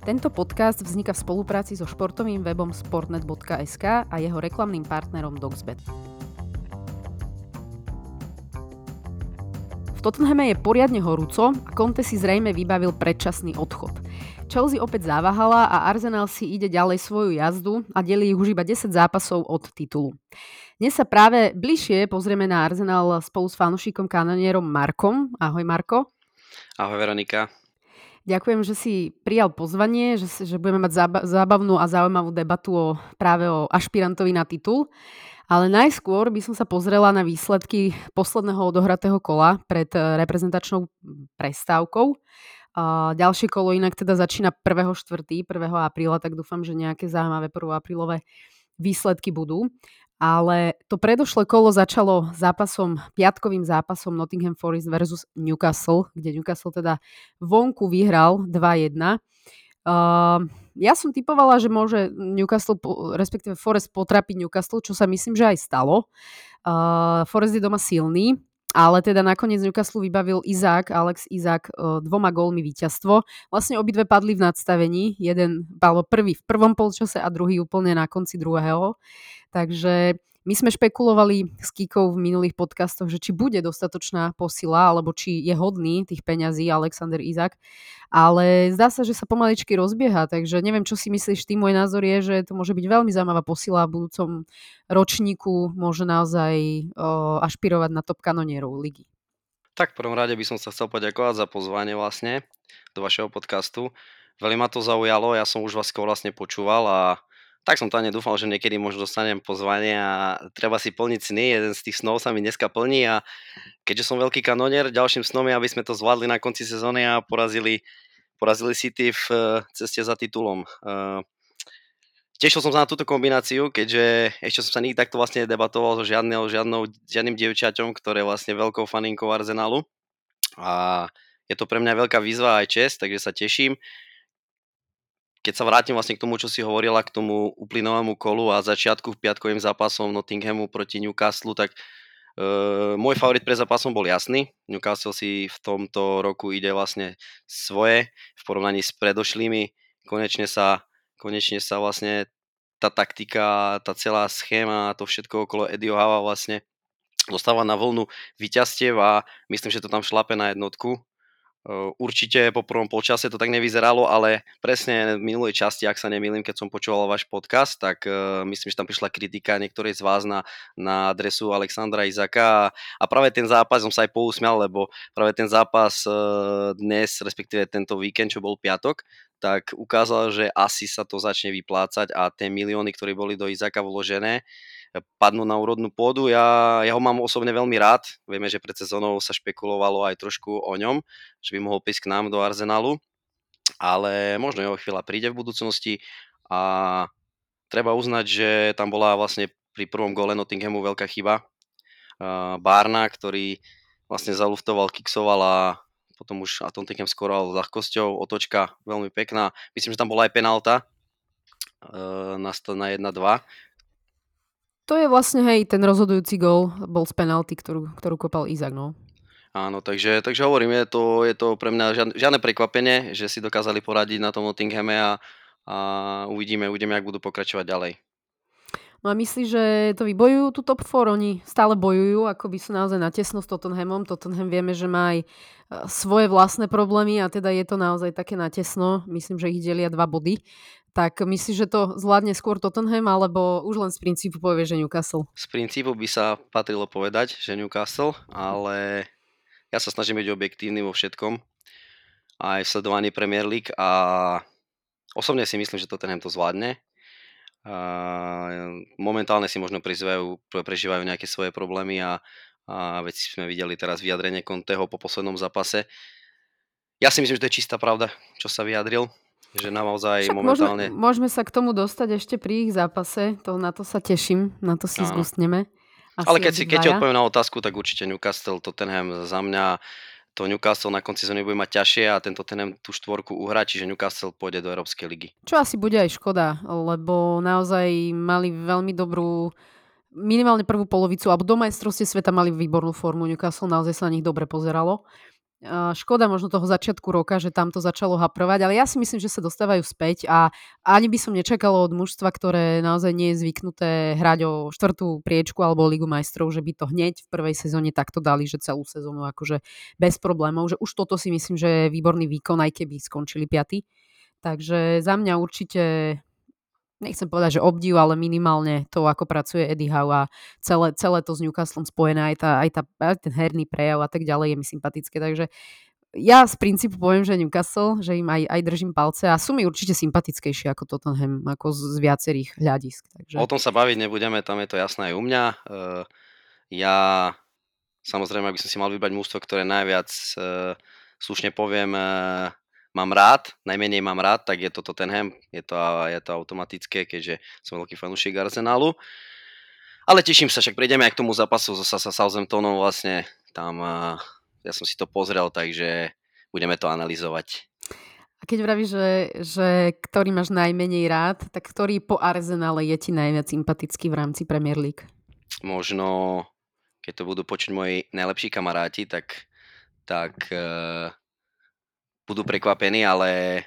Tento podcast vzniká v spolupráci so športovým webom sportnet.sk a jeho reklamným partnerom Dogsbet. V Tottenhame je poriadne horúco a Conte si zrejme vybavil predčasný odchod. Chelsea opäť zaváhala a Arsenal si ide ďalej svoju jazdu a delí už iba 10 zápasov od titulu. Dnes sa práve bližšie pozrieme na Arsenal spolu s fanušikom kanonierom Markom. Ahoj Marko. Ahoj Veronika. Ďakujem, že si prijal pozvanie, že, že budeme mať zábavnú a zaujímavú debatu o, práve o ašpirantovi na titul. Ale najskôr by som sa pozrela na výsledky posledného odohratého kola pred eh, reprezentačnou prestávkou. A ďalšie kolo inak teda začína 1.4., 1. apríla, tak dúfam, že nejaké zaujímavé 1. aprílové výsledky budú ale to predošlé kolo začalo zápasom, piatkovým zápasom Nottingham Forest versus Newcastle, kde Newcastle teda vonku vyhral 2-1. Uh, ja som typovala, že môže Newcastle, respektíve Forest potrapiť Newcastle, čo sa myslím, že aj stalo. Uh, Forest je doma silný, ale teda nakoniec Newcastle vybavil Izák, Alex Izák uh, dvoma gólmi víťazstvo. Vlastne obidve padli v nadstavení. Jeden, bol prvý v prvom polčase a druhý úplne na konci druhého. Takže my sme špekulovali s Kikou v minulých podcastoch, že či bude dostatočná posila, alebo či je hodný tých peňazí Alexander Izak. Ale zdá sa, že sa pomaličky rozbieha, takže neviem, čo si myslíš ty. Môj názor je, že to môže byť veľmi zaujímavá posila v budúcom ročníku, môže naozaj o, ašpirovať na top kanonierov ligy. Tak v prvom rade by som sa chcel poďakovať za pozvanie vlastne do vašeho podcastu. Veľmi ma to zaujalo, ja som už vás vlastne počúval a tak som to ani dúfal, že niekedy možno dostanem pozvanie a treba si plniť sny. Jeden z tých snov sa mi dneska plní a keďže som veľký kanonier, ďalším snom je, aby sme to zvládli na konci sezóny a porazili, porazili City v eh, ceste za titulom. Eh, tešil som sa na túto kombináciu, keďže ešte som sa nikdy takto vlastne debatoval so žiadnou, žiadnou, žiadnym dievčaťom, ktoré vlastne veľkou faninkou Arsenalu. A je to pre mňa veľká výzva aj čest, takže sa teším keď sa vrátim vlastne k tomu, čo si hovorila, k tomu uplynovému kolu a začiatku v piatkovým zápasom Nottinghamu proti Newcastle, tak uh, môj favorit pre zápasom bol jasný. Newcastle si v tomto roku ide vlastne svoje v porovnaní s predošlými. Konečne sa, konečne sa vlastne tá taktika, tá celá schéma, to všetko okolo Eddieho Hava vlastne dostáva na vlnu víťazstiev a myslím, že to tam šlape na jednotku Určite po prvom polčase to tak nevyzeralo, ale presne v minulej časti, ak sa nemýlim, keď som počúval váš podcast, tak uh, myslím, že tam prišla kritika niektorej z vás na, na adresu Alexandra Izaka a práve ten zápas som sa aj pousmial, lebo práve ten zápas uh, dnes, respektíve tento víkend, čo bol piatok, tak ukázal, že asi sa to začne vyplácať a tie milióny, ktoré boli do Izaka vložené, padnú na úrodnú pôdu. Ja, ja ho mám osobne veľmi rád. Vieme, že pred sezónou sa špekulovalo aj trošku o ňom, že by mohol prísť k nám do Arsenalu. Ale možno jeho chvíľa príde v budúcnosti a treba uznať, že tam bola vlastne pri prvom gole Nottinghamu veľká chyba. Barna, ktorý vlastne zaluftoval, kiksoval a potom už a Tottenham skoroval ľahkosťou, otočka veľmi pekná. Myslím, že tam bola aj penálta na 1-2, to je vlastne, hej, ten rozhodujúci gol bol z penalty, ktorú, ktorú kopal Izak, no. Áno, takže, takže hovorím, je to, je to pre mňa žiadne, žiadne prekvapenie, že si dokázali poradiť na tom Nottinghame a, a uvidíme, uvidíme, ak budú pokračovať ďalej. No a myslíš, že to vybojujú tú top 4? Oni stále bojujú, ako by sú naozaj natesno s Tottenhamom. Tottenham vieme, že má aj e, svoje vlastné problémy a teda je to naozaj také natesno. Myslím, že ich delia dva body. Tak myslíš, že to zvládne skôr Tottenham, alebo už len z princípu povie, že Newcastle? Z princípu by sa patrilo povedať, že Newcastle, ale ja sa snažím byť objektívny vo všetkom. Aj v sledovaní Premier League a osobne si myslím, že Tottenham to zvládne. Momentálne si možno prizvajú, prežívajú nejaké svoje problémy a, a veci sme videli teraz vyjadrenie Conteho po poslednom zápase. Ja si myslím, že to je čistá pravda, čo sa vyjadril že naozaj Však momentálne... Môžeme, môžeme sa k tomu dostať ešte pri ich zápase, to, na to sa teším, na to si zgustneme. Ale keď si, keď ti odpoviem na otázku, tak určite Newcastle, Tottenham za mňa. To Newcastle na konci sezóny bude mať ťažšie a tento Tottenham tú štvorku uhrá, čiže Newcastle pôjde do Európskej ligy. Čo asi bude aj škoda, lebo naozaj mali veľmi dobrú minimálne prvú polovicu, alebo do majstrovstie sveta mali výbornú formu, Newcastle naozaj sa na nich dobre pozeralo Škoda možno toho začiatku roka, že tam to začalo haprovať, ale ja si myslím, že sa dostávajú späť a ani by som nečakala od mužstva, ktoré naozaj nie je zvyknuté hrať o štvrtú priečku alebo Ligu majstrov, že by to hneď v prvej sezóne takto dali, že celú sezónu akože bez problémov, že už toto si myslím, že je výborný výkon, aj keby skončili piaty. Takže za mňa určite nechcem povedať, že obdiv, ale minimálne to, ako pracuje Eddie Howe a celé, celé to s Newcastlom spojené, aj, tá, aj, tá, aj ten herný prejav a tak ďalej je mi sympatické. Takže ja z princípu poviem, že Newcastle, že im aj, aj držím palce a sú mi určite sympatickejšie ako Tottenham, ako z, z viacerých hľadisk. Takže... O tom sa baviť nebudeme, tam je to jasné aj u mňa. Uh, ja samozrejme, aby som si mal vybrať mústvo, ktoré najviac uh, slušne poviem, uh, mám rád, najmenej mám rád, tak je to Tottenham. Je to, je to automatické, keďže som veľký fanúšik Arsenalu. Ale teším sa, však prejdeme aj k tomu zápasu so Southamptonom vlastne. Tam ja som si to pozrel, takže budeme to analyzovať. A keď vravíš, že, že ktorý máš najmenej rád, tak ktorý po Arsenale je ti najviac sympatický v rámci Premier League? Možno, keď to budú počuť moji najlepší kamaráti, tak, tak uh, budú prekvapení, ale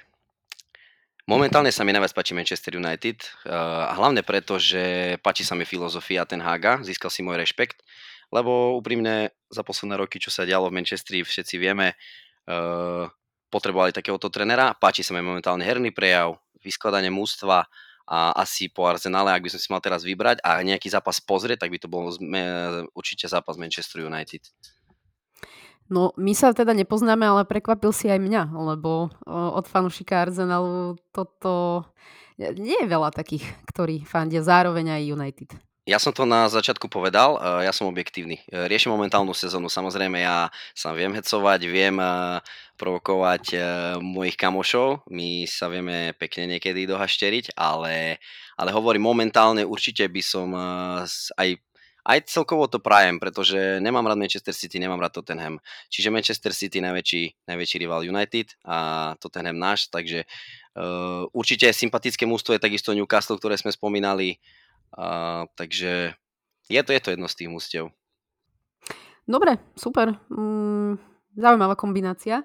momentálne sa mi najviac páči Manchester United. A hlavne preto, že páči sa mi filozofia ten Haga, získal si môj rešpekt, lebo úprimne za posledné roky, čo sa dialo v Manchesteri, všetci vieme, potrebovali takéhoto trenera. Páči sa mi momentálne herný prejav, vyskladanie mústva a asi po Arsenale, ak by som si mal teraz vybrať a nejaký zápas pozrieť, tak by to bol určite zápas Manchester United. No, my sa teda nepoznáme, ale prekvapil si aj mňa, lebo od fanúšika Arsenalu toto nie je veľa takých, ktorí fandia zároveň aj United. Ja som to na začiatku povedal, ja som objektívny. Riešim momentálnu sezónu, samozrejme ja sa viem hecovať, viem provokovať mojich kamošov, my sa vieme pekne niekedy dohašteriť, ale, ale hovorím momentálne určite by som aj aj celkovo to prajem, pretože nemám rád Manchester City, nemám rád Tottenham. Čiže Manchester City najväčší, najväčší rival United a Tottenham náš, takže uh, určite sympatické mústvo je takisto Newcastle, ktoré sme spomínali, uh, takže je to, je to jedno z tých mústiev. Dobre, super. Mm, zaujímavá kombinácia.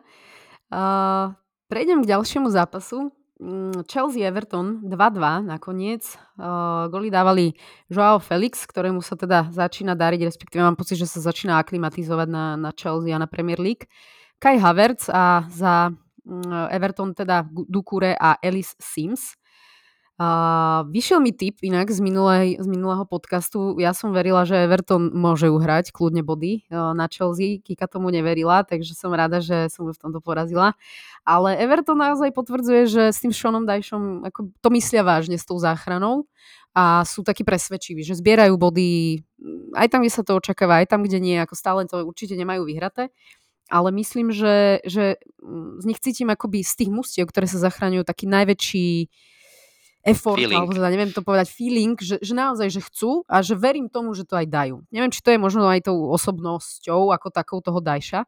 Uh, prejdem k ďalšiemu zápasu. Mm, Chelsea-Everton 2-2 nakoniec. Uh, goly dávali Joao Felix, ktorému sa teda začína dariť, respektíve mám pocit, že sa začína aklimatizovať na, na Chelsea a na Premier League. Kai Havertz a za uh, Everton teda Dukure a Ellis Sims. Uh, vyšiel mi tip inak z, minulej, z minulého podcastu. Ja som verila, že Everton môže uhrať kľudne body uh, na Chelsea. Kika tomu neverila, takže som rada, že som ju v tomto porazila. Ale Everton naozaj potvrdzuje, že s tým Seanom Dajšom ako, to myslia vážne s tou záchranou a sú takí presvedčiví, že zbierajú body aj tam, kde sa to očakáva, aj tam, kde nie. Ako stále to určite nemajú vyhraté ale myslím, že, že z nich cítim akoby z tých mustiev, ktoré sa zachraňujú, taký najväčší effort, feeling. alebo teda neviem to povedať, feeling, že, že naozaj, že chcú a že verím tomu, že to aj dajú. Neviem, či to je možno aj tou osobnosťou, ako takou toho Dajša,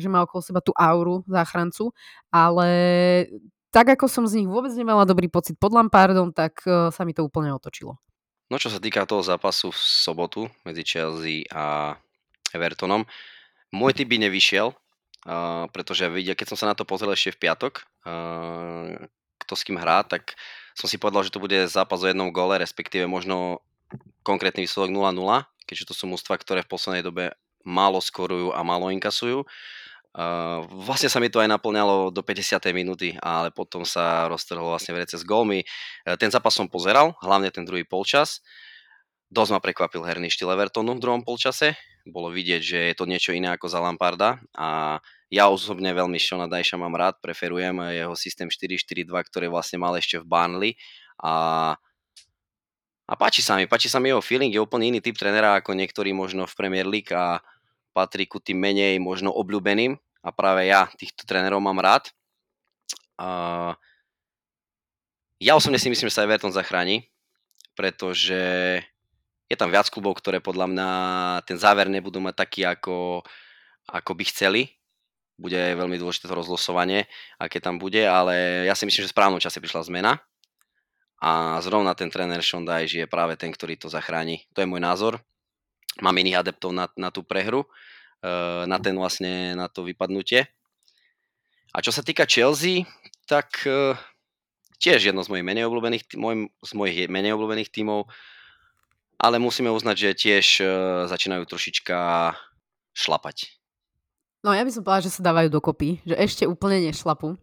že má okolo seba tú auru záchrancu, ale tak ako som z nich vôbec nemala dobrý pocit pod Lampardom, tak uh, sa mi to úplne otočilo. No čo sa týka toho zápasu v sobotu medzi Chelsea a Evertonom, môj typ by nevyšiel, uh, pretože keď som sa na to pozrel ešte v piatok, uh, kto s kým hrá, tak som si povedal, že to bude zápas o jednom gole, respektíve možno konkrétny výsledok 0-0, keďže to sú mústva, ktoré v poslednej dobe málo skorujú a málo inkasujú. Uh, vlastne sa mi to aj naplňalo do 50. minúty, ale potom sa roztrhlo vlastne vrece s gólmi. Uh, ten zápas som pozeral, hlavne ten druhý polčas. Dosť ma prekvapil herný štýl Evertonu v druhom polčase. Bolo vidieť, že je to niečo iné ako za Lamparda a ja osobne veľmi Šona Dajša mám rád, preferujem jeho systém 4-4-2, ktorý vlastne mal ešte v Burnley. A a páči sa mi, páči sa mi jeho feeling, je úplne iný typ trenera ako niektorí možno v Premier League a patrí ku tým menej možno obľúbeným. A práve ja týchto trénerov mám rád. A ja osobne si myslím, že sa Everton zachráni, pretože je tam viac klubov, ktoré podľa mňa ten záver nebudú mať taký, ako, ako by chceli bude veľmi dôležité to rozlosovanie, aké tam bude, ale ja si myslím, že v správnom čase prišla zmena a zrovna ten tréner Dyche je práve ten, ktorý to zachráni. To je môj názor. Mám iných adeptov na, na tú prehru, eh, na ten vlastne, na to vypadnutie, A čo sa týka Chelsea, tak uh, tiež jedno z mojich menej obľúbených, môj, z mojich menej obľúbených tímov, ale musíme uznať, že tiež uh, začínajú trošička šlapať. No ja by som povedala, že sa dávajú dokopy, že ešte úplne nešlapú.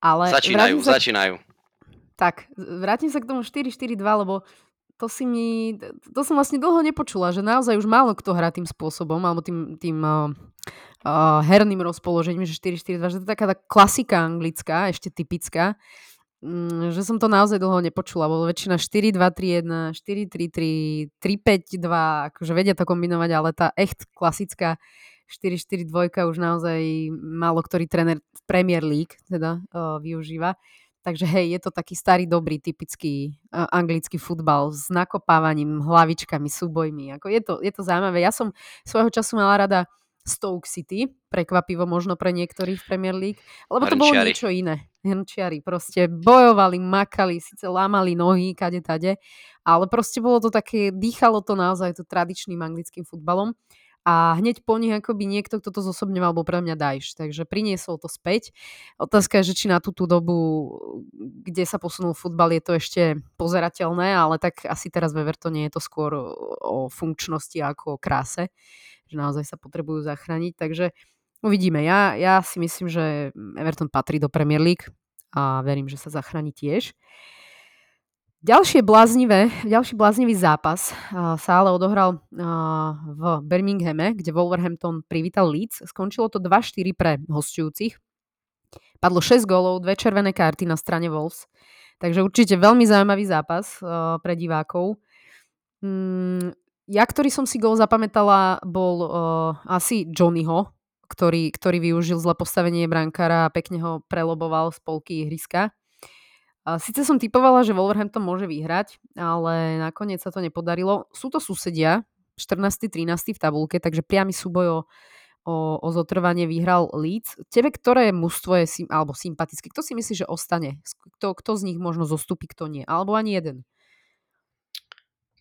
Ale začínajú, sa... začínajú. Tak, vrátim sa k tomu 4-4-2, lebo to si mi, to som vlastne dlho nepočula, že naozaj už málo kto hrá tým spôsobom, alebo tým, tým uh, uh, herným rozpoložením, že 4-4-2, že to je taká tá klasika anglická, ešte typická, um, že som to naozaj dlho nepočula, bolo väčšina 4-2-3-1, 4-3-3, 3-5-2, akože vedia to kombinovať, ale tá echt klasická 4-4-2 už naozaj málo ktorý tréner v Premier League teda uh, využíva. Takže hej, je to taký starý, dobrý, typický uh, anglický futbal s nakopávaním, hlavičkami, súbojmi. Ako je, to, je to zaujímavé. Ja som svojho času mala rada Stoke City, prekvapivo možno pre niektorých v Premier League, lebo to bolo niečo iné. Hrnčiari proste bojovali, makali, síce lámali nohy, kade tade, ale proste bolo to také, dýchalo to naozaj to tradičným anglickým futbalom a hneď po nich akoby niekto, kto to zosobňoval, bol pre mňa Dajš. Takže priniesol to späť. Otázka je, že či na tú, tú dobu, kde sa posunul futbal, je to ešte pozerateľné, ale tak asi teraz ve Evertone je to skôr o funkčnosti ako o kráse, že naozaj sa potrebujú zachrániť. Takže uvidíme. Ja, ja si myslím, že Everton patrí do Premier League a verím, že sa zachráni tiež. Ďalšie bláznivé, ďalší bláznivý zápas uh, sa ale odohral uh, v Birminghame, kde Wolverhampton privítal Leeds. Skončilo to 2-4 pre hostujúcich. Padlo 6 gólov, dve červené karty na strane Wolves. Takže určite veľmi zaujímavý zápas uh, pre divákov. Mm, ja, ktorý som si gól zapamätala, bol uh, asi Johnnyho, ktorý, ktorý využil zle postavenie brankára a pekne ho preloboval z polky ihriska. Sice som typovala, že Wolverhampton môže vyhrať, ale nakoniec sa to nepodarilo. Sú to susedia, 14. 13. v tabulke, takže priamy súboj o, o, o zotrvanie vyhral Leeds. Tebe ktoré mužstvo je alebo sympatické? Kto si myslí, že ostane? Kto, kto z nich možno zostupí, kto nie? Alebo ani jeden?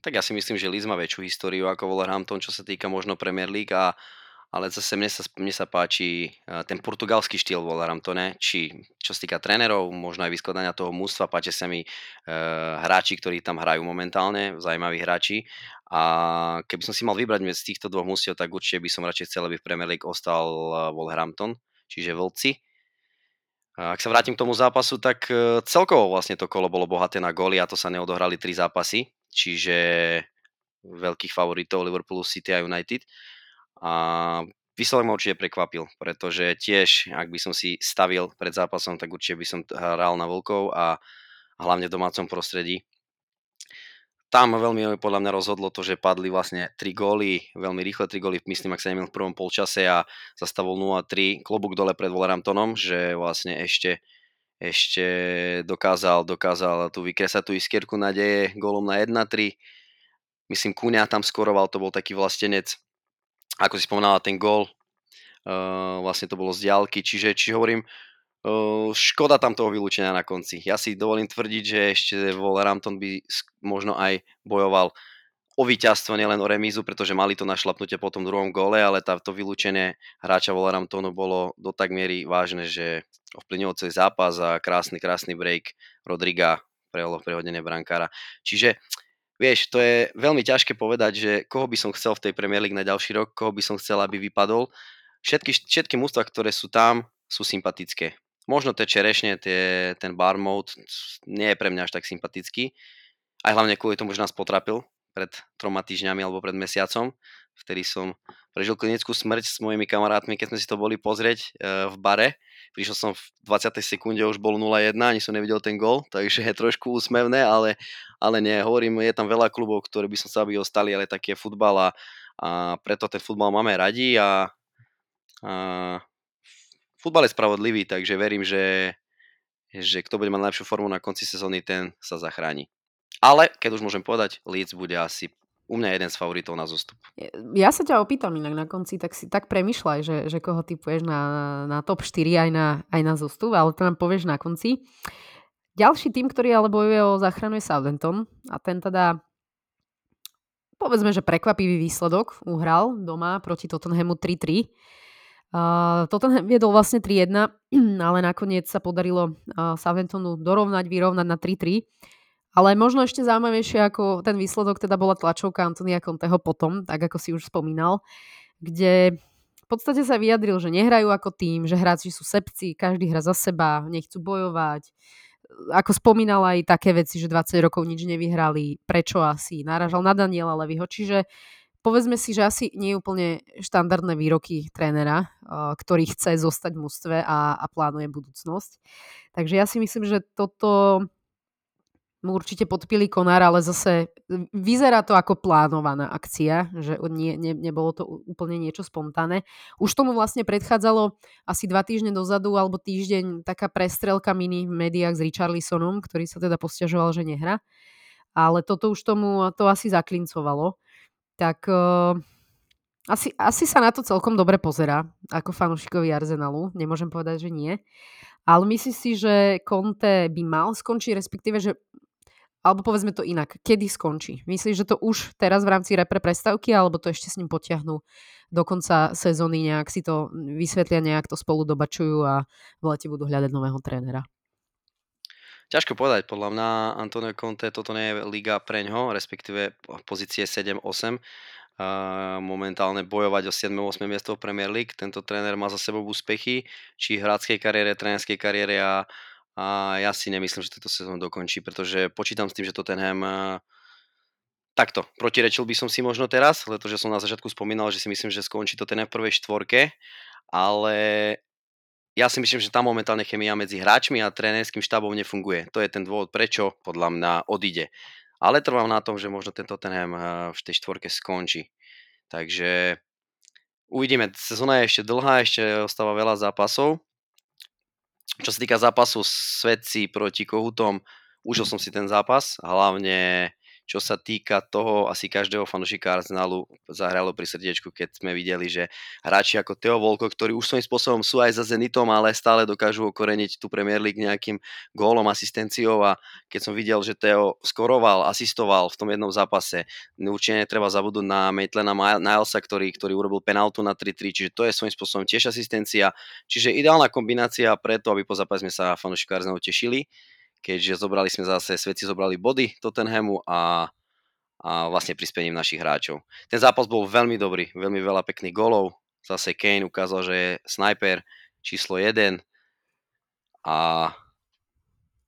Tak ja si myslím, že Leeds má väčšiu históriu ako Wolverhampton, čo sa týka možno Premier League a ale zase mne sa, mne sa páči eh, ten portugalský štýl Wolverhamptone, či čo sa týka trénerov, možno aj vyskladania toho mústva, páči sa mi e, hráči, ktorí tam hrajú momentálne, zaujímaví hráči a keby som si mal vybrať z týchto dvoch mústiev, tak určite by som radšej chcel, aby v Premier League ostal eh, Wolverhampton, čiže Vlci. Ak sa vrátim k tomu zápasu, tak celkovo vlastne to kolo bolo bohaté na góly a to sa neodohrali tri zápasy, čiže veľkých favoritov Liverpoolu, City a United. A výsledok ma určite prekvapil, pretože tiež, ak by som si stavil pred zápasom, tak určite by som hral na Vlkov a hlavne v domácom prostredí. Tam veľmi podľa mňa rozhodlo to, že padli vlastne 3 góly, veľmi rýchle 3 góly, myslím, ak sa nemil v prvom polčase a zastavil 0-3, klobúk dole pred Wolverhamptonom, že vlastne ešte ešte dokázal, dokázal tu vykresať tú iskierku nadeje gólom na 1-3. Myslím, Kúňa tam skoroval, to bol taký vlastenec ako si spomínala, ten gól, uh, vlastne to bolo z diálky, čiže, či hovorím, uh, škoda tam toho vylúčenia na konci. Ja si dovolím tvrdiť, že ešte Wolverhampton by možno aj bojoval o víťazstvo, nielen o remízu, pretože mali to našlapnutie po tom druhom gole, ale tá, to vylúčenie hráča Wolverhamptonu bolo do tak miery vážne, že ovplyvnilo celý zápas a krásny, krásny break Rodriga preholo prehodenie brankára. Čiže vieš, to je veľmi ťažké povedať, že koho by som chcel v tej Premier League na ďalší rok, koho by som chcel, aby vypadol. Všetky, všetky mústva, ktoré sú tam, sú sympatické. Možno tie čerešne, tie, ten bar mode nie je pre mňa až tak sympatický. Aj hlavne kvôli tomu, že nás potrapil pred troma týždňami alebo pred mesiacom, vtedy som prežil klinickú smrť s mojimi kamarátmi, keď sme si to boli pozrieť e, v bare. Prišiel som v 20. sekunde, už bol 0-1, ani som nevidel ten gol, takže je trošku úsmevné, ale, ale nie, hovorím, je tam veľa klubov, ktoré by som sa aby ostali, ale taký je futbal a, a preto ten futbal máme radi a, a futbal je spravodlivý, takže verím, že, že kto bude mať najlepšiu formu na konci sezóny, ten sa zachráni. Ale, keď už môžem povedať, Leeds bude asi u mňa jeden z favoritov na zostup. Ja sa ťa opýtam inak na konci, tak si tak premyšľaj, že, že koho typuješ na, na top 4 aj na, aj na zostup, ale to nám povieš na konci. Ďalší tým, ktorý ale bojuje o záchranu je Southampton a ten teda povedzme, že prekvapivý výsledok uhral doma proti Tottenhamu 3-3. Uh, Tottenham viedol vlastne 3-1, ale nakoniec sa podarilo uh, Southamptonu dorovnať, vyrovnať na 3-3. Ale možno ešte zaujímavejšie ako ten výsledok teda bola tlačovka Antonia Conteho potom, tak ako si už spomínal, kde v podstate sa vyjadril, že nehrajú ako tým, že hráči sú sepci, každý hra za seba, nechcú bojovať. Ako spomínal aj také veci, že 20 rokov nič nevyhrali, prečo asi, náražal na Daniela Levyho. Čiže povedzme si, že asi nie je úplne štandardné výroky trénera, ktorý chce zostať v mústve a, a plánuje budúcnosť. Takže ja si myslím, že toto mu určite podpili konár, ale zase vyzerá to ako plánovaná akcia, že nie, ne, nebolo to úplne niečo spontánne. Už tomu vlastne predchádzalo asi dva týždne dozadu alebo týždeň taká prestrelka mini v médiách s Richarlisonom, ktorý sa teda posťažoval, že nehra. Ale toto už tomu to asi zaklincovalo. Tak uh, asi, asi sa na to celkom dobre pozera, ako fanúšikovi Arsenalu. Nemôžem povedať, že nie. Ale myslím si, že Conte by mal skončiť, respektíve, že alebo povedzme to inak, kedy skončí? Myslíš, že to už teraz v rámci repre prestávky, alebo to ešte s ním potiahnú do konca sezóny, nejak si to vysvetlia, nejak to spolu dobačujú a v lete budú hľadať nového trénera? Ťažko povedať, podľa mňa Antonio Conte toto nie je liga pre ňo, respektíve pozície 7-8. momentálne bojovať o 7-8 miesto v Premier League. Tento tréner má za sebou úspechy, či hráckej kariére, trénerskej kariére a a ja si nemyslím, že túto sezónu dokončí, pretože počítam s tým, že Tottenham takto, protirečil by som si možno teraz, pretože som na začiatku spomínal, že si myslím, že skončí to v prvej štvorke, ale ja si myslím, že tam momentálne chemia medzi hráčmi a trénerským štábom nefunguje. To je ten dôvod, prečo podľa mňa odíde. Ale trvám na tom, že možno tento Tottenham v tej štvorke skončí. Takže uvidíme. Sezóna je ešte dlhá, ešte ostáva veľa zápasov čo sa týka zápasu Svetci proti Kohutom, užil som si ten zápas, hlavne čo sa týka toho, asi každého fanúšika Arsenalu zahralo pri srdiečku, keď sme videli, že hráči ako Teo Volko, ktorí už svojím spôsobom sú aj za Zenitom, ale stále dokážu okoreniť tú Premier League nejakým gólom, asistenciou. A keď som videl, že Teo skoroval, asistoval v tom jednom zápase, určite netreba zabudnúť na Maitlena Nilesa, ktorý, ktorý urobil penaltu na 3-3, čiže to je svojím spôsobom tiež asistencia, čiže ideálna kombinácia preto, aby po zápase sme sa fanúšika Arsenalu tešili keďže zobrali sme zase, Svedci zobrali body Tottenhamu a, a vlastne prispením našich hráčov. Ten zápas bol veľmi dobrý, veľmi veľa pekných golov. Zase Kane ukázal, že je sniper číslo 1 a,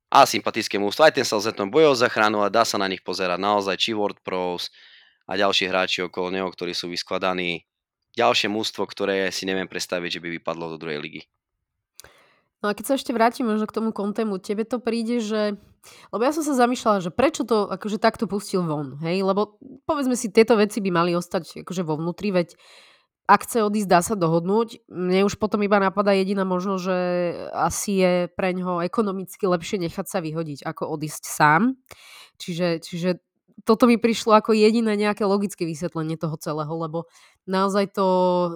a sympatické mústvo. Aj ten sa bojov bojov zachranu a dá sa na nich pozerať naozaj či World Pros a ďalší hráči okolo neho, ktorí sú vyskladaní. Ďalšie mústvo, ktoré si neviem predstaviť, že by vypadlo do druhej ligy. No a keď sa ešte vrátim možno k tomu kontému, tebe to príde, že... Lebo ja som sa zamýšľala, že prečo to akože takto pustil von, hej? Lebo povedzme si, tieto veci by mali ostať akože vo vnútri, veď ak chce odísť, dá sa dohodnúť. Mne už potom iba napadá jediná možnosť, že asi je pre ňoho ekonomicky lepšie nechať sa vyhodiť, ako odísť sám. Čiže, čiže toto mi prišlo ako jediné nejaké logické vysvetlenie toho celého, lebo naozaj to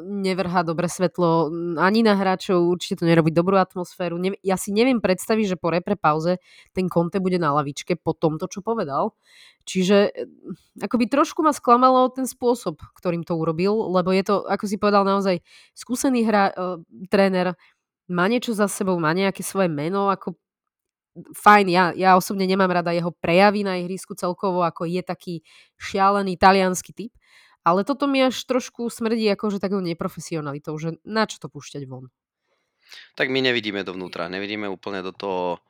nevrhá dobre svetlo ani na hráčov, určite to nerobí dobrú atmosféru. Ne, ja si neviem predstaviť, že po repre pauze ten Conte bude na lavičke po tomto, čo povedal. Čiže eh, akoby trošku ma sklamalo ten spôsob, ktorým to urobil, lebo je to, ako si povedal, naozaj skúsený hra, uh, tréner, má niečo za sebou, má nejaké svoje meno, ako fajn, ja, ja osobne nemám rada jeho prejavy na ihrisku celkovo, ako je taký šialený talianský typ, ale toto mi až trošku smrdí akože takou neprofesionalitou, že na čo to púšťať von. Tak my nevidíme dovnútra, nevidíme úplne do toho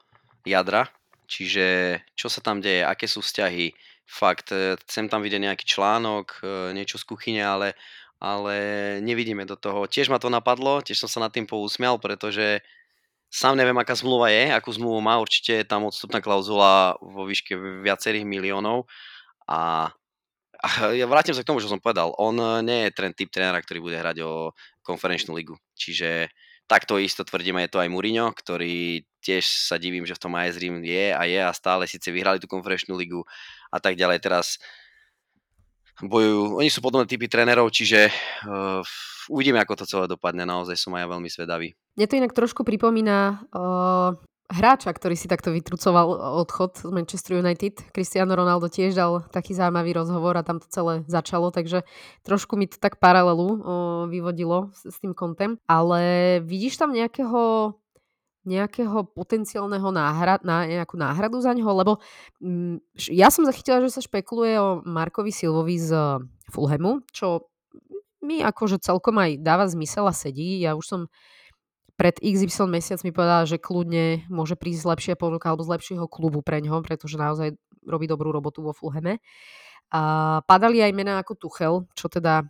jadra, čiže čo sa tam deje, aké sú vzťahy, fakt, e, chcem tam vidieť nejaký článok, e, niečo z kuchyne, ale, ale nevidíme do toho. Tiež ma to napadlo, tiež som sa nad tým pousmial, pretože Sám neviem, aká zmluva je, akú zmluvu má, určite je tam odstupná klauzula vo výške viacerých miliónov a ja vrátim sa k tomu, čo som povedal. On eh, nie je ten typ trénera, ktorý bude hrať o konferenčnú ligu. Čiže takto isto tvrdíme, je to aj Mourinho, ktorý tiež sa divím, že v tom aj Rím je a je a stále síce vyhrali tú konferenčnú ligu a tak ďalej. Teraz bojujú, oni sú podobné typy trénerov, čiže uh, uvidíme, ako to celé dopadne. Naozaj som aj veľmi svedavý. Mne to inak trošku pripomína uh, hráča, ktorý si takto vytrucoval odchod z Manchester United. Cristiano Ronaldo tiež dal taký zaujímavý rozhovor a tam to celé začalo, takže trošku mi to tak paralelu o, vyvodilo s, s tým kontem. Ale vidíš tam nejakého nejakého potenciálneho náhrad, na, nejakú náhradu za neho, lebo mm, ja som zachytila, že sa špekuluje o Markovi Silvovi z Fulhamu, čo mi akože celkom aj dáva zmysel a sedí. Ja už som pred XY mesiac mi povedala, že kľudne môže prísť lepšia ponuka alebo z lepšieho klubu pre ňo, pretože naozaj robí dobrú robotu vo Fulhame. A padali aj mená ako Tuchel, čo teda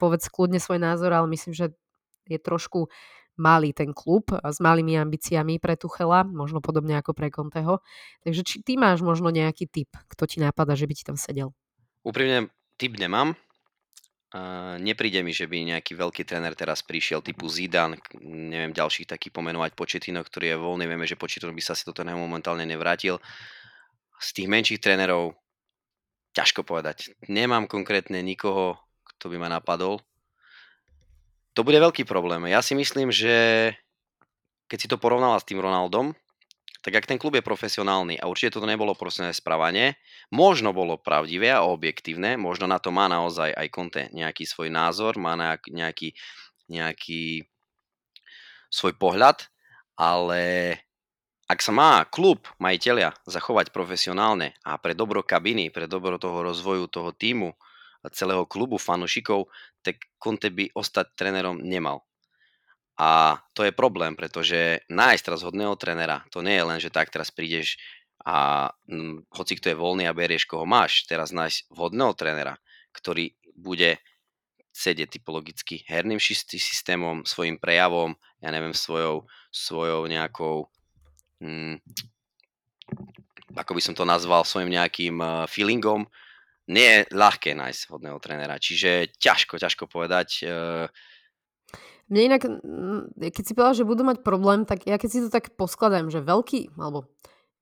povedz kľudne svoj názor, ale myslím, že je trošku malý ten klub s malými ambíciami pre Tuchela, možno podobne ako pre Conteho. Takže či ty máš možno nejaký typ, kto ti nápada, že by ti tam sedel? Úprimne typ nemám, Uh, nepríde mi, že by nejaký veľký tréner teraz prišiel typu Zidane, neviem ďalších taký pomenovať Početino, ktorý je voľný, vieme, že Početino by sa si toto momentálne nevrátil. Z tých menších trénerov ťažko povedať. Nemám konkrétne nikoho, kto by ma napadol. To bude veľký problém. Ja si myslím, že keď si to porovnala s tým Ronaldom, tak ak ten klub je profesionálny a určite toto nebolo profesionálne správanie, možno bolo pravdivé a objektívne, možno na to má naozaj aj Conte nejaký svoj názor, má nejaký, nejaký svoj pohľad, ale ak sa má klub, majiteľia zachovať profesionálne a pre dobro kabiny, pre dobro toho rozvoju toho týmu, celého klubu fanúšikov, tak Conte by ostať trénerom nemal. A to je problém, pretože nájsť teraz hodného trenera, to nie je len, že tak teraz prídeš a hm, hoci kto je voľný a berieš koho máš, teraz nájsť vhodného trenera, ktorý bude sedieť typologicky herným systémom, svojim prejavom, ja neviem, svojou, svojou nejakou, hm, ako by som to nazval, svojim nejakým uh, feelingom. Nie je ľahké nájsť vhodného trenera, čiže ťažko, ťažko povedať. Uh, mne inak, keď si povedal, že budú mať problém, tak ja keď si to tak poskladám, že veľký, alebo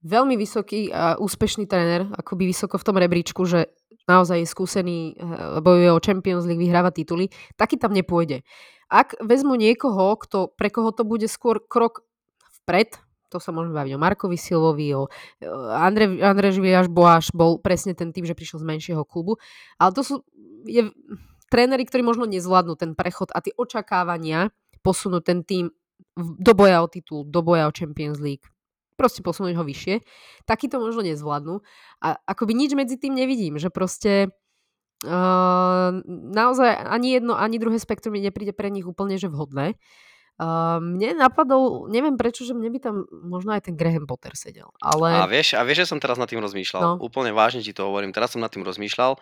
veľmi vysoký a úspešný tréner, akoby vysoko v tom rebríčku, že naozaj je skúsený, eh, bojuje o Champions League, vyhráva tituly, taký tam nepôjde. Ak vezmu niekoho, kto, pre koho to bude skôr krok vpred, to sa môžeme baviť o Markovi Silvovi, o eh, Andre, Andrej Živiaš Boáš bol presne ten typ, že prišiel z menšieho klubu, ale to sú, je, tréneri, ktorí možno nezvládnu ten prechod a tie očakávania posunúť ten tým do boja o titul, do boja o Champions League, proste posunúť ho vyššie, taký to možno nezvládnu. A akoby nič medzi tým nevidím, že proste uh, naozaj ani jedno, ani druhé spektrum mi nepríde pre nich úplne že vhodné. Uh, mne napadol, neviem prečo, že mne by tam možno aj ten Graham Potter sedel. Ale... A, vieš, a vieš, že som teraz nad tým rozmýšľal. No. Úplne vážne ti to hovorím. Teraz som nad tým rozmýšľal. Uh,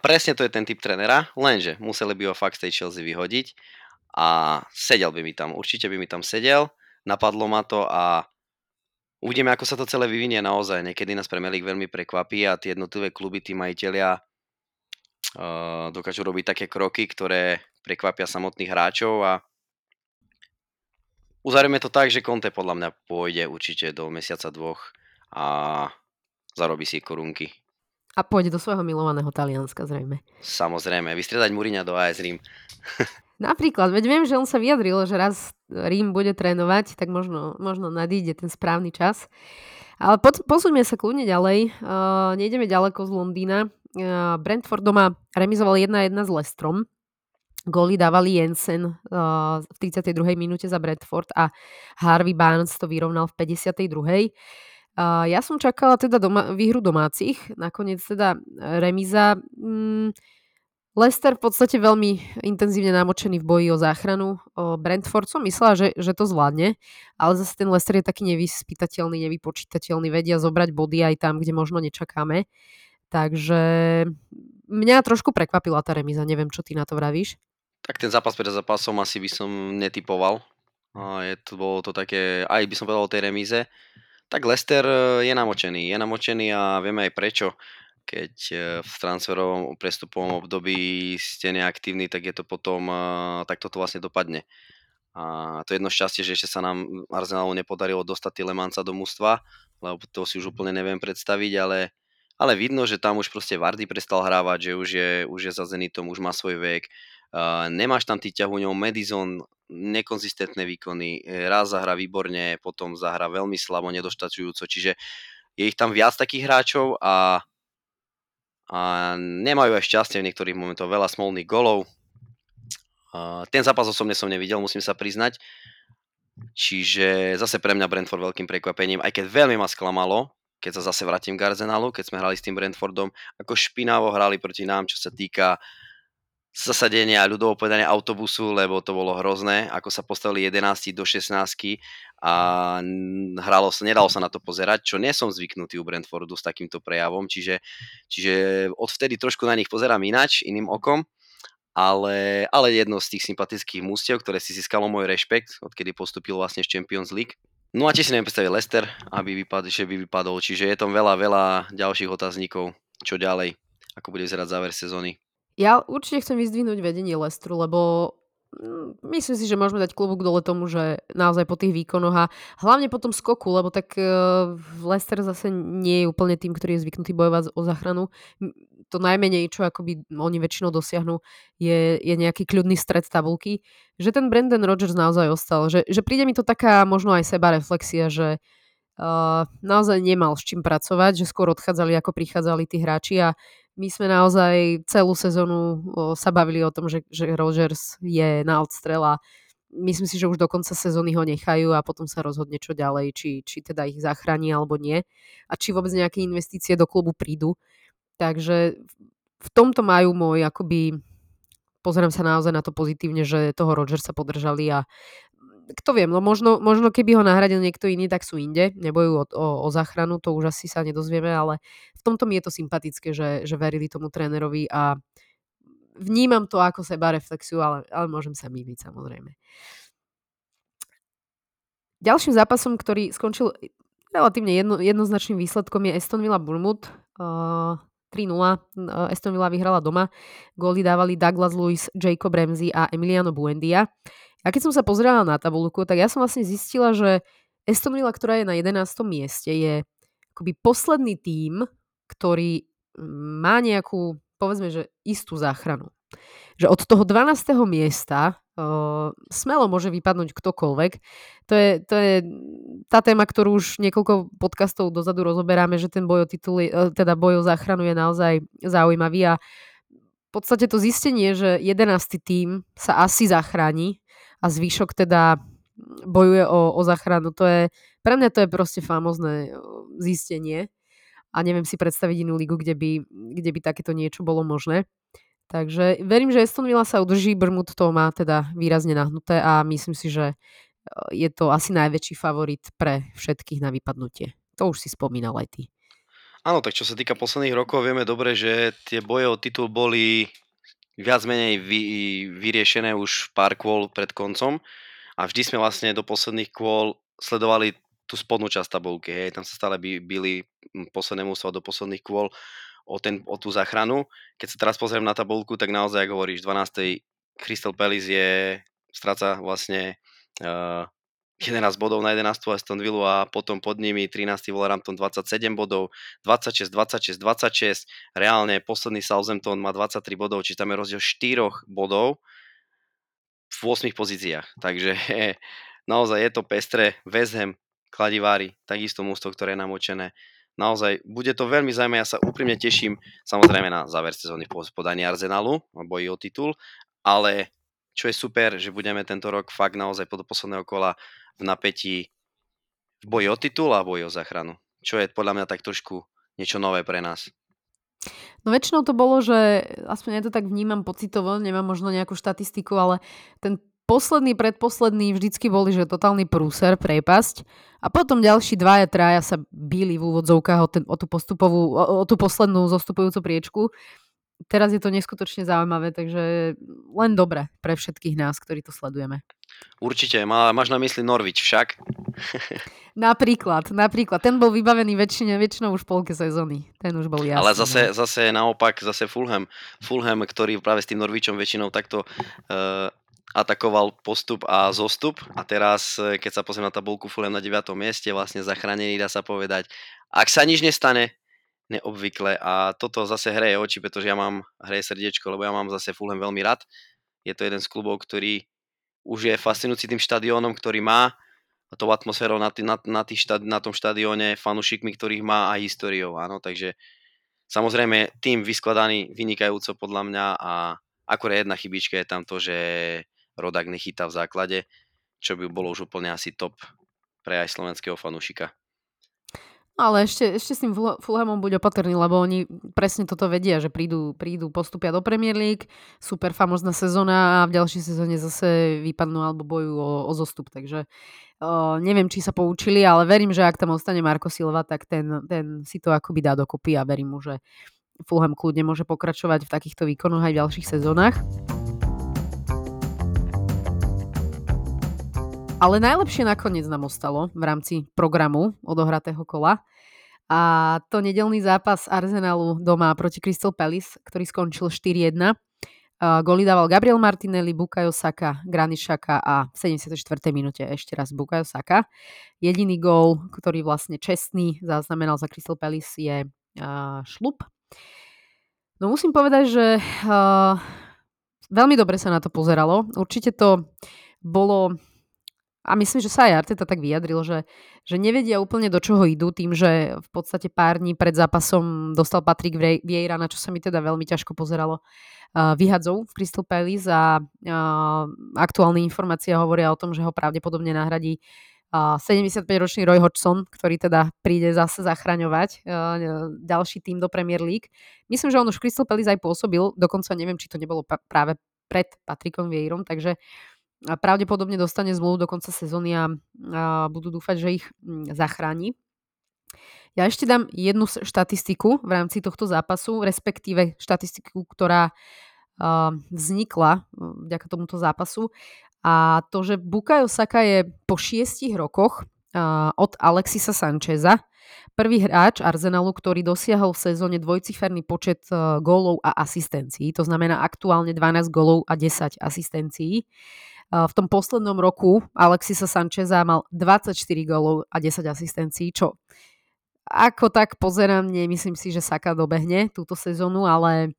presne to je ten typ trenera, lenže museli by ho fakt z tej Chelsea vyhodiť a sedel by mi tam, určite by mi tam sedel, napadlo ma to a uvidíme, ako sa to celé vyvinie naozaj. Niekedy nás Premier League veľmi prekvapí a tie jednotlivé kluby, tí majiteľia uh, dokážu robiť také kroky, ktoré prekvapia samotných hráčov a uzavrieme to tak, že Conte podľa mňa pôjde určite do mesiaca dvoch a zarobí si korunky. A pôjde do svojho milovaného Talianska zrejme. Samozrejme, vystriedať Mourinho do AS Rím. Napríklad, veď viem, že on sa vyjadril, že raz Rím bude trénovať, tak možno, možno nadíde ten správny čas. Ale pod, posúďme sa kľudne ďalej. Uh, nejdeme ďaleko z Londýna. Uh, Brentford doma remizoval 1-1 s Lestrom. Góly dávali Jensen uh, v 32. minúte za Brentford a Harvey Barnes to vyrovnal v 52. Ja som čakala teda doma, výhru domácich, nakoniec teda e, remíza. Mm, Leicester v podstate veľmi intenzívne namočený v boji o záchranu. Brentford som myslela, že, že to zvládne, ale zase ten Leicester je taký nevyspytateľný, nevypočítateľný, vedia zobrať body aj tam, kde možno nečakáme. Takže mňa trošku prekvapila tá remíza, neviem, čo ty na to vravíš. Tak ten zápas pred zápasom asi by som netypoval. Je to, bolo to také, aj by som povedal o tej remíze tak Lester eh, je namočený. Je namočený a vieme aj prečo. Keď eh, v transferovom prestupovom období ste neaktívni, tak je to potom, eh, tak toto vlastne dopadne. A to je jedno šťastie, že ešte sa nám Arsenalu nepodarilo dostať Tilemanca do mústva, lebo to si už úplne neviem predstaviť, ale, ale vidno, že tam už proste Vardy prestal hrávať, že už je, už je za Zenitom, už má svoj vek. Uh, nemáš tam tých ťahuňov, Madison, nekonzistentné výkony, raz zahra výborne, potom zahra veľmi slabo, nedoštačujúco, čiže je ich tam viac takých hráčov a, a nemajú aj šťastie v niektorých momentoch, veľa smolných golov. Uh, ten zápas osobne som nevidel, musím sa priznať. Čiže zase pre mňa Brentford veľkým prekvapením, aj keď veľmi ma sklamalo, keď sa zase vrátim k Arsenalu, keď sme hrali s tým Brentfordom, ako špinavo hrali proti nám, čo sa týka zasadenia ľudovo povedania autobusu, lebo to bolo hrozné, ako sa postavili 11 do 16 a hralo sa, nedalo sa na to pozerať, čo nie som zvyknutý u Brentfordu s takýmto prejavom, čiže, čiže odvtedy trošku na nich pozerám inač, iným okom, ale, ale jedno z tých sympatických mústiev, ktoré si získalo môj rešpekt, odkedy postupil vlastne z Champions League. No a tiež si neviem predstaviť Lester, aby vypad, že by vypadol, čiže je tam veľa, veľa ďalších otáznikov, čo ďalej, ako bude vyzerať záver sezóny. Ja určite chcem vyzdvihnúť vedenie Lestru, lebo mm, myslím si, že môžeme dať klubúk dole tomu, že naozaj po tých výkonoch a hlavne po tom skoku, lebo tak uh, Lester zase nie je úplne tým, ktorý je zvyknutý bojovať o záchranu. To najmenej, čo akoby oni väčšinou dosiahnu, je, je nejaký kľudný stred tabulky. Že ten Brandon Rogers naozaj ostal. Že, že príde mi to taká možno aj seba reflexia, že uh, naozaj nemal s čím pracovať, že skôr odchádzali, ako prichádzali tí hráči a my sme naozaj celú sezónu sa bavili o tom, že, že Rogers je na odstrel a myslím si, že už do konca sezóny ho nechajú a potom sa rozhodne čo ďalej, či, či teda ich zachráni alebo nie a či vôbec nejaké investície do klubu prídu. Takže v tomto majú môj akoby pozerám sa naozaj na to pozitívne, že toho Rogersa podržali a kto viem, no možno, možno keby ho nahradil niekto iný, tak sú inde, nebojú o, o, o záchranu, to už asi sa nedozvieme, ale v tomto mi je to sympatické, že, že verili tomu trénerovi a vnímam to ako seba reflexiu, ale, ale môžem sa míliť samozrejme. Ďalším zápasom, ktorý skončil relatívne jedno, jednoznačným výsledkom je Aston Villa Bournemouth. Uh, 3-0. Aston Villa vyhrala doma. Góly dávali Douglas Lewis, Jacob Ramsey a Emiliano Buendia. A keď som sa pozerala na tabulku, tak ja som vlastne zistila, že Aston Villa, ktorá je na 11. mieste, je akoby posledný tím, ktorý mm, má nejakú, povedzme, že istú záchranu. Že od toho 12. miesta uh, smelo môže vypadnúť ktokoľvek. To je, to je tá téma, ktorú už niekoľko podcastov dozadu rozoberáme, že ten boj o tituly, uh, teda boj o záchranu je naozaj zaujímavý a v podstate to zistenie, že 11. tým sa asi zachráni, a zvyšok teda bojuje o, o záchranu. To je, pre mňa to je proste famozné zistenie a neviem si predstaviť inú ligu, kde by, kde by takéto niečo bolo možné. Takže verím, že Aston Villa sa udrží, Brmut to má teda výrazne nahnuté a myslím si, že je to asi najväčší favorit pre všetkých na vypadnutie. To už si spomínal aj ty. Áno, tak čo sa týka posledných rokov, vieme dobre, že tie boje o titul boli viac menej vy, vyriešené už pár kôl pred koncom a vždy sme vlastne do posledných kôl sledovali tú spodnú časť tabulky, hej, tam sa stále by, byli posledné mústva do posledných kôl o, ten, o tú záchranu. Keď sa teraz pozriem na tabulku, tak naozaj, ako hovoríš, 12. Crystal Palace je, stráca vlastne uh, 11 bodov na 11 Aston Villa a potom pod nimi 13. Wolverhampton 27 bodov, 26, 26, 26. Reálne posledný Southampton má 23 bodov, čiže tam je rozdiel 4 bodov v 8 pozíciách. Takže naozaj je to pestre. West Kladivári, takisto mústvo, ktoré je namočené. Naozaj, bude to veľmi zaujímavé, ja sa úprimne teším samozrejme na záver sezóny po podaní Arsenalu boji o titul, ale čo je super, že budeme tento rok fakt naozaj pod posledného kola v napätí v boji o titul a boji o záchranu. Čo je podľa mňa tak trošku niečo nové pre nás. No väčšinou to bolo, že aspoň ja to tak vnímam pocitovo, nemám možno nejakú štatistiku, ale ten posledný, predposledný vždycky boli, že totálny prúser, prepasť a potom ďalší dvaja, traja sa bíli v úvodzovkách o, ten, o tú postupovú, o, o tú poslednú zostupujúcu priečku. Teraz je to neskutočne zaujímavé, takže len dobre pre všetkých nás, ktorí to sledujeme. Určite, má, máš na mysli Norvič však? napríklad, napríklad. Ten bol vybavený väčšine, väčšinou už polke sezóny. Ten už bol jasný. Ale zase, no. zase naopak, zase Fulham. Fulham, ktorý práve s tým Norvičom väčšinou takto uh, atakoval postup a zostup a teraz, eh, keď sa pozriem na tabulku Fulham na 9. mieste, vlastne zachránený, dá sa povedať. Ak sa nič nestane, neobvykle a toto zase hreje oči, pretože ja mám, hreje srdiečko, lebo ja mám zase Fulham veľmi rád Je to jeden z klubov, ktorý už je fascinujúci tým štadiónom, ktorý má a tou atmosférou na, na, na, tý štad, na tom štadióne, fanúšikmi, ktorých má aj históriou. Áno, takže samozrejme tým vyskladaný vynikajúco podľa mňa a akurát jedna chybička je tam to, že Rodak nechytá v základe, čo by bolo už úplne asi top pre aj slovenského fanúšika. Ale ešte, ešte s tým Fulhamom buď opatrný, lebo oni presne toto vedia, že prídu, prídu postupia do Premier League, super famozná sezóna a v ďalšej sezóne zase vypadnú alebo bojujú o, o zostup. Takže uh, neviem, či sa poučili, ale verím, že ak tam ostane Marko Silva, tak ten, ten si to akoby dá dokopy a verím mu, že Fulham kľudne môže pokračovať v takýchto výkonoch aj v ďalších sezónach. Ale najlepšie nakoniec nám ostalo v rámci programu odohratého kola. A to nedelný zápas Arsenalu doma proti Crystal Palace, ktorý skončil 4-1. Goli dával Gabriel Martinelli, Bukayo Saka, Granit Xhaka a v 74. minúte ešte raz Bukayo Saka. Jediný gól, ktorý vlastne čestný zaznamenal za Crystal Palace je šlup. No musím povedať, že veľmi dobre sa na to pozeralo. Určite to bolo a myslím, že sa aj Arteta tak vyjadril, že, že nevedia úplne do čoho idú tým, že v podstate pár dní pred zápasom dostal Patrick Vieira, na čo sa mi teda veľmi ťažko pozeralo, uh, vyhadzov v Crystal Palace a uh, aktuálne informácie hovoria o tom, že ho pravdepodobne nahradí uh, 75-ročný Roy Hodgson, ktorý teda príde zase zachraňovať ďalší tým do Premier League. Myslím, že on už v Crystal Palace aj pôsobil, dokonca neviem, či to nebolo pa- práve pred Patrickom Vieirom, takže uh, a pravdepodobne dostane zmluvu do konca sezóny a, a budú dúfať, že ich mm, zachráni. Ja ešte dám jednu štatistiku v rámci tohto zápasu, respektíve štatistiku, ktorá vznikla vďaka tomuto zápasu. A to, že Bukayo Saka je po šiestich rokoch od Alexisa Sancheza prvý hráč Arsenalu, ktorý dosiahol v sezóne dvojciferný počet uh, gólov a asistencií. To znamená aktuálne 12 gólov a 10 asistencií. V tom poslednom roku Alexisa Sancheza mal 24 gólov a 10 asistencií, čo ako tak pozerám, nemyslím si, že Saka dobehne túto sezónu, ale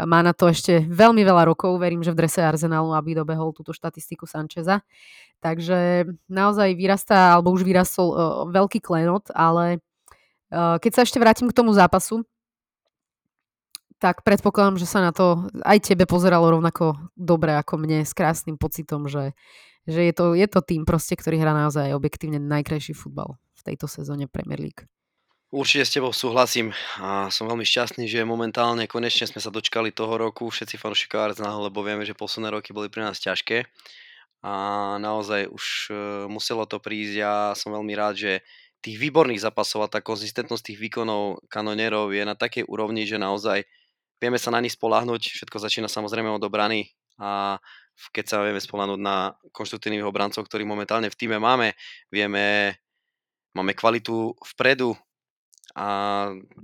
má na to ešte veľmi veľa rokov. Verím, že v drese Arsenalu, aby dobehol túto štatistiku Sancheza. Takže naozaj vyrastá, alebo už vyrastol uh, veľký klenot, ale uh, keď sa ešte vrátim k tomu zápasu, tak predpokladám, že sa na to aj tebe pozeralo rovnako dobre ako mne s krásnym pocitom, že, že je, to, je to tým proste, ktorý hrá naozaj objektívne najkrajší futbal v tejto sezóne Premier League. Určite s tebou súhlasím a som veľmi šťastný, že momentálne konečne sme sa dočkali toho roku, všetci fanúšikovia Arsenalu, lebo vieme, že posledné roky boli pre nás ťažké. A naozaj už e, muselo to prísť. A som veľmi rád, že tých výborných zápasov a tá konzistentnosť tých výkonov kanonierov je na takej úrovni, že naozaj vieme sa na nich spolahnuť, všetko začína samozrejme od obrany a keď sa vieme spolahnuť na konštruktívnych obrancov, ktorých momentálne v týme máme, vieme, máme kvalitu vpredu a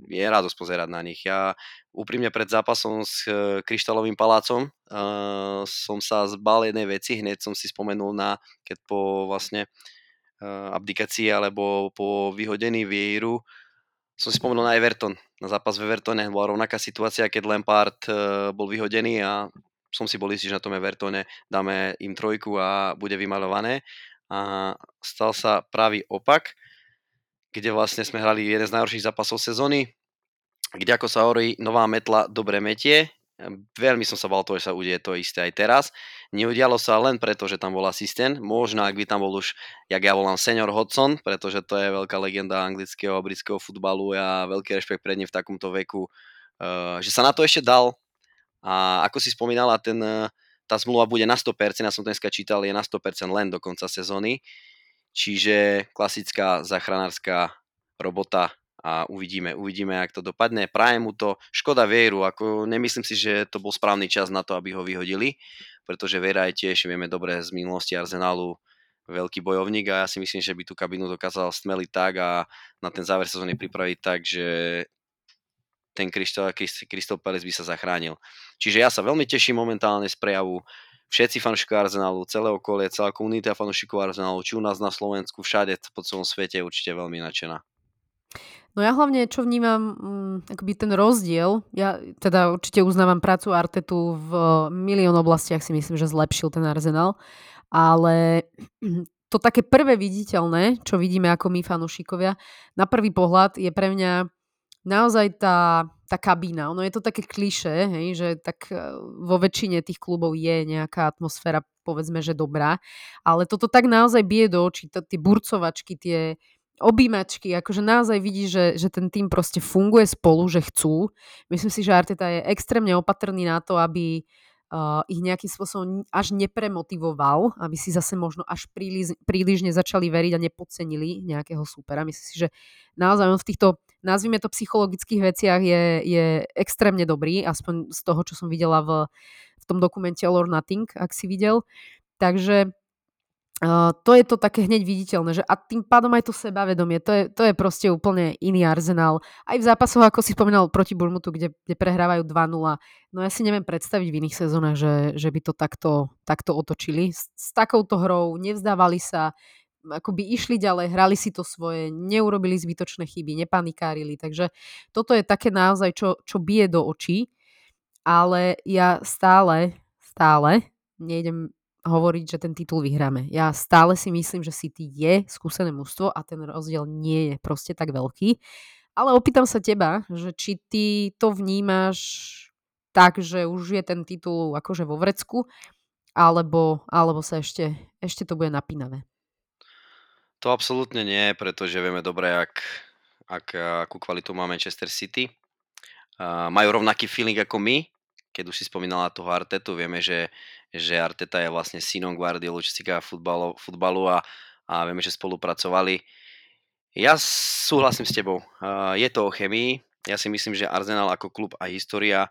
je radosť pozerať na nich. Ja úprimne pred zápasom s e, Kryštálovým palácom uh, som sa zbal jednej veci, hneď som si spomenul na, keď po vlastne uh, abdikácii alebo po vyhodení Vieiru som si spomenul na Everton, na zápas v Evertone. Bola rovnaká situácia, keď Lampard uh, bol vyhodený a som si bol istý, že na tom Evertone dáme im trojku a bude vymalované. A stal sa pravý opak, kde vlastne sme hrali jeden z najhorších zápasov sezóny, kde ako sa hovorí, nová metla dobre metie Veľmi som sa bal toho, že sa udeje to isté aj teraz. Neudialo sa len preto, že tam bol asistent. Možno, ak by tam bol už, jak ja volám, senior Hodson, pretože to je veľká legenda anglického a britského futbalu a veľký rešpekt pred ním v takomto veku, uh, že sa na to ešte dal. A ako si spomínala, ten, uh, tá zmluva bude na 100%, ja som dneska čítal, je na 100% len do konca sezóny. Čiže klasická zachránárska robota a uvidíme, uvidíme, ak to dopadne. Prajem mu to, škoda Vieru, ako nemyslím si, že to bol správny čas na to, aby ho vyhodili, pretože Viera je tiež, vieme dobre z minulosti Arsenalu, veľký bojovník a ja si myslím, že by tú kabinu dokázal stmeliť tak a na ten záver sezóny pripraviť tak, že ten Crystal Palace by sa zachránil. Čiže ja sa veľmi teším momentálne z prejavu všetci fanúšikovia Arsenalu, celé okolie, celá komunita fanúšikov Arsenalu, či u nás na Slovensku, všade po celom svete určite veľmi nadšená. No ja hlavne, čo vnímam, mm, akoby ten rozdiel, ja teda určite uznávam prácu Artetu v milión oblastiach si myslím, že zlepšil ten Arsenal, ale to také prvé viditeľné, čo vidíme ako my fanúšikovia, na prvý pohľad je pre mňa naozaj tá, tá kabína. Ono je to také kliše, hej, že tak e, vo väčšine tých klubov je nejaká atmosféra, povedzme, že dobrá, ale toto tak naozaj bije do očí, tie burcovačky, tie objímačky, akože naozaj vidí, že, že ten tým proste funguje spolu, že chcú. Myslím si, že Arteta je extrémne opatrný na to, aby uh, ich nejakým spôsobom až nepremotivoval, aby si zase možno až príliš, príliš nezačali veriť a nepodcenili nejakého supera. Myslím si, že naozaj on v týchto, nazvime to psychologických veciach je, je extrémne dobrý, aspoň z toho, čo som videla v, v tom dokumente All or Nothing, ak si videl. Takže To je to také hneď viditeľné, že a tým pádom aj to sebavedomie, to je, to je proste úplne iný arzenál. Aj v zápasoch, ako si spomínal, proti Burmutu, kde, kde prehrávajú 2-0, no ja si neviem predstaviť v iných sezónach, že, že by to takto, takto otočili. S, s takouto hrou nevzdávali sa, akoby išli ďalej, hrali si to svoje, neurobili zbytočné chyby, nepanikárili, takže toto je také naozaj, čo, čo bije do očí, ale ja stále, stále nejdem hovoriť, že ten titul vyhráme. Ja stále si myslím, že City je skúsené mužstvo a ten rozdiel nie je proste tak veľký. Ale opýtam sa teba, že či ty to vnímaš tak, že už je ten titul akože vo vrecku, alebo, alebo sa ešte, ešte to bude napínavé. To absolútne nie, pretože vieme dobre, ak, ak, akú kvalitu má Manchester City. Uh, majú rovnaký feeling ako my, keď už si spomínala toho Artetu, vieme, že, že Arteta je vlastne synom Guardiolu, čo si futbalu, futbalu a, a vieme, že spolupracovali. Ja súhlasím s tebou. Je to o chemii. Ja si myslím, že Arsenal ako klub a história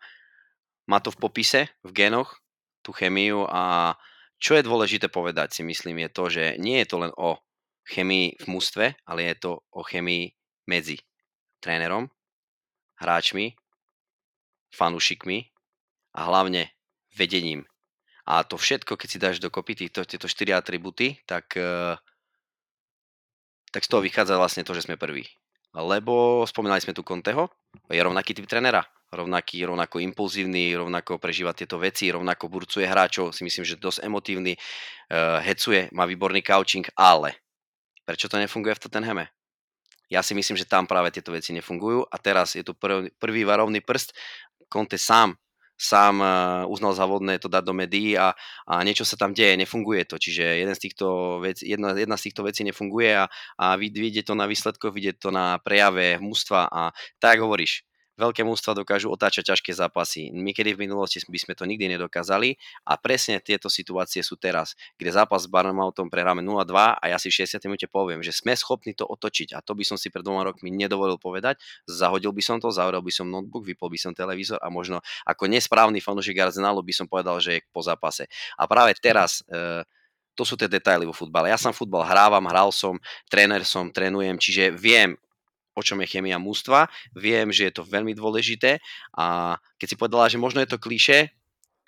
má to v popise, v génoch, tú chemiu a čo je dôležité povedať si myslím je to, že nie je to len o chemii v mústve, ale je to o chemii medzi trénerom, hráčmi, fanúšikmi a hlavne vedením. A to všetko, keď si dáš dokopy týchto, tieto 4 atributy, tak, eh, tak z toho vychádza vlastne to, že sme prví. Lebo spomínali sme tu Conteho, je rovnaký typ trenera, rovnaký, rovnako impulzívny, rovnako prežíva tieto veci, rovnako burcuje hráčov, si myslím, že dosť emotívny, uh, hecuje, má výborný coaching, ale prečo to nefunguje v Tottenhame? Ja si myslím, že tam práve tieto veci nefungujú a teraz je tu prvý varovný prst. Conte sám sám eh, uznal za vodné to dať do médií a, a niečo sa tam deje, nefunguje to. Čiže jeden z týchto vec, jedna, jedna z týchto vecí nefunguje a, a vidieť to na výsledkoch, vidieť to na prejave mústva a tak hovoríš, veľké mústva dokážu otáčať ťažké zápasy. My kedy v minulosti by sme to nikdy nedokázali a presne tieto situácie sú teraz, kde zápas s Barnemoutom prehráme 0-2 a ja si v 60 minúte poviem, že sme schopní to otočiť a to by som si pred dvoma rokmi nedovolil povedať. Zahodil by som to, zavrel by som notebook, vypol by som televízor a možno ako nesprávny fanúšik Arsenalu by som povedal, že je po zápase. A práve teraz e, to sú tie detaily vo futbale. Ja som futbal hrávam, hral som, tréner som, trénujem, čiže viem, o čom je chemia mústva. Viem, že je to veľmi dôležité a keď si povedala, že možno je to kliše,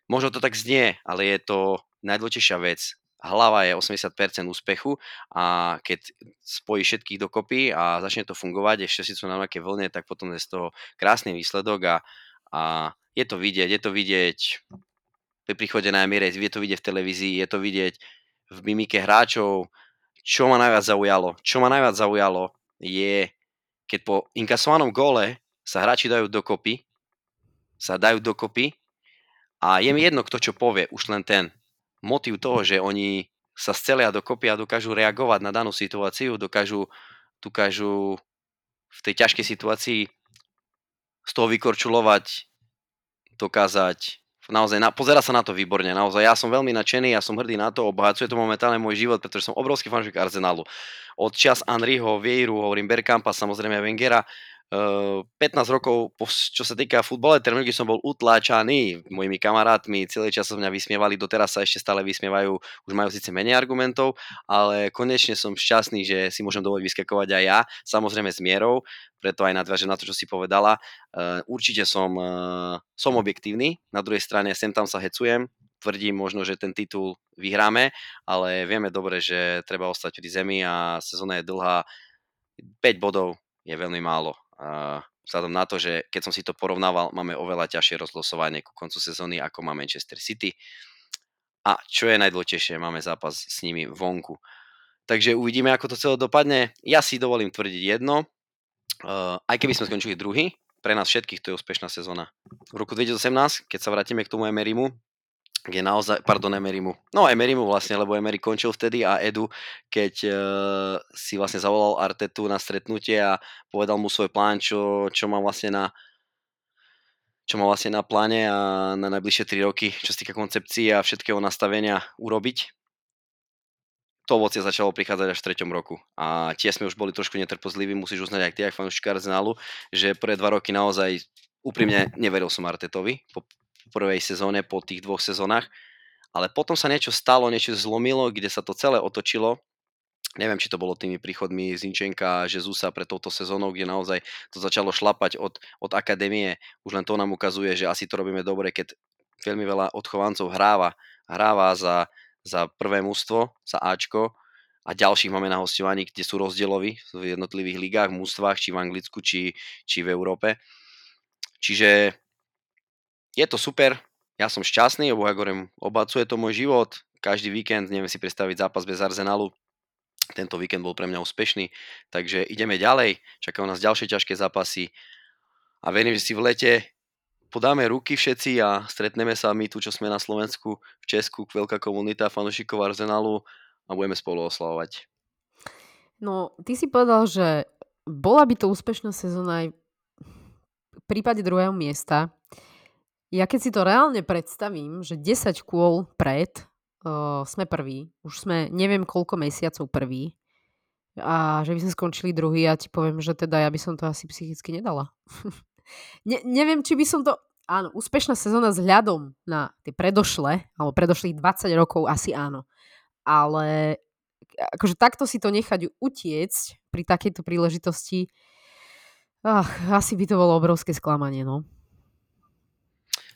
možno to tak znie, ale je to najdôležitejšia vec. Hlava je 80% úspechu a keď spojí všetkých dokopy a začne to fungovať, ešte si sú na nejaké vlne, tak potom je z toho krásny výsledok a, a je to vidieť, je to vidieť pri príchode na Emirates, je to vidieť v televízii, je to vidieť v mimike hráčov, čo ma najviac zaujalo. Čo ma najviac zaujalo je keď po inkasovanom góle sa hráči dajú dokopy, sa dajú dokopy a je mi jedno, kto čo povie, už len ten motiv toho, že oni sa scelia dokopy a dokážu reagovať na danú situáciu, dokážu, dokážu v tej ťažkej situácii z toho vykorčulovať, dokázať naozaj na, pozera sa na to výborne, naozaj ja som veľmi nadšený, ja som hrdý na to, obohacuje to momentálne môj život, pretože som obrovský fanúšik Arsenalu. Od čas Henryho, Vieiru, hovorím Berkampa, samozrejme Wengera, 15 rokov, čo sa týka futbole, terminológie som bol utláčaný mojimi kamarátmi, celý čas sa mňa vysmievali, doteraz sa ešte stále vysmievajú, už majú síce menej argumentov, ale konečne som šťastný, že si môžem dovoliť vyskakovať aj ja, samozrejme s mierou, preto aj nadviažem na to, čo si povedala. Určite som, som objektívny, na druhej strane sem tam sa hecujem, tvrdím možno, že ten titul vyhráme, ale vieme dobre, že treba ostať pri zemi a sezóna je dlhá, 5 bodov je veľmi málo. Vzhľadom na to, že keď som si to porovnával, máme oveľa ťažšie rozlosovanie ku koncu sezóny, ako má Manchester City. A čo je najdôležitejšie, máme zápas s nimi vonku. Takže uvidíme, ako to celé dopadne. Ja si dovolím tvrdiť jedno. Uh, aj keby sme skončili druhý, pre nás všetkých to je úspešná sezóna. V roku 2018, keď sa vrátime k tomu Emerymu, kde naozaj, pardon, Emerymu, no Emerymu vlastne, lebo Emery končil vtedy a Edu, keď uh, si vlastne zavolal Artetu na stretnutie a povedal mu svoj plán, čo, čo má vlastne na čo má vlastne na pláne a na najbližšie 3 roky, čo sa týka koncepcií a všetkého nastavenia urobiť. To ovocie začalo prichádzať až v treťom roku. A tie sme už boli trošku netrpozliví, musíš uznať aj ty, aj fanúšik Arsenalu, že prvé dva roky naozaj úprimne neveril som Artetovi po prvej sezóne, po tých dvoch sezónach. Ale potom sa niečo stalo, niečo zlomilo, kde sa to celé otočilo Neviem, či to bolo tými príchodmi Zinčenka a Žezusa pre touto sezónou, kde naozaj to začalo šlapať od, od akadémie. Už len to nám ukazuje, že asi to robíme dobre, keď veľmi veľa odchovancov hráva, hráva za, za prvé mužstvo, za Ačko a ďalších máme na hostovaní, kde sú rozdieloví v jednotlivých ligách, mústvách, či v Anglicku, či, či v Európe. Čiže je to super, ja som šťastný, lebo ja hovorím, obacuje to môj život, každý víkend, neviem si predstaviť zápas bez Arsenalu, tento víkend bol pre mňa úspešný, takže ideme ďalej, čakajú nás ďalšie ťažké zápasy a verím, že si v lete podáme ruky všetci a stretneme sa my tu, čo sme na Slovensku, v Česku, veľká komunita fanúšikov Arsenalu a budeme spolu oslavovať. No, ty si povedal, že bola by to úspešná sezóna aj v prípade druhého miesta. Ja keď si to reálne predstavím, že 10 kôl pred uh, sme prví. Už sme neviem koľko mesiacov prví. A že by sme skončili druhý a ti poviem, že teda ja by som to asi psychicky nedala. ne, neviem, či by som to... Áno, úspešná sezóna s hľadom na tie predošle, alebo predošlých 20 rokov asi áno. Ale akože takto si to nechať utiecť pri takejto príležitosti, ach, asi by to bolo obrovské sklamanie, no.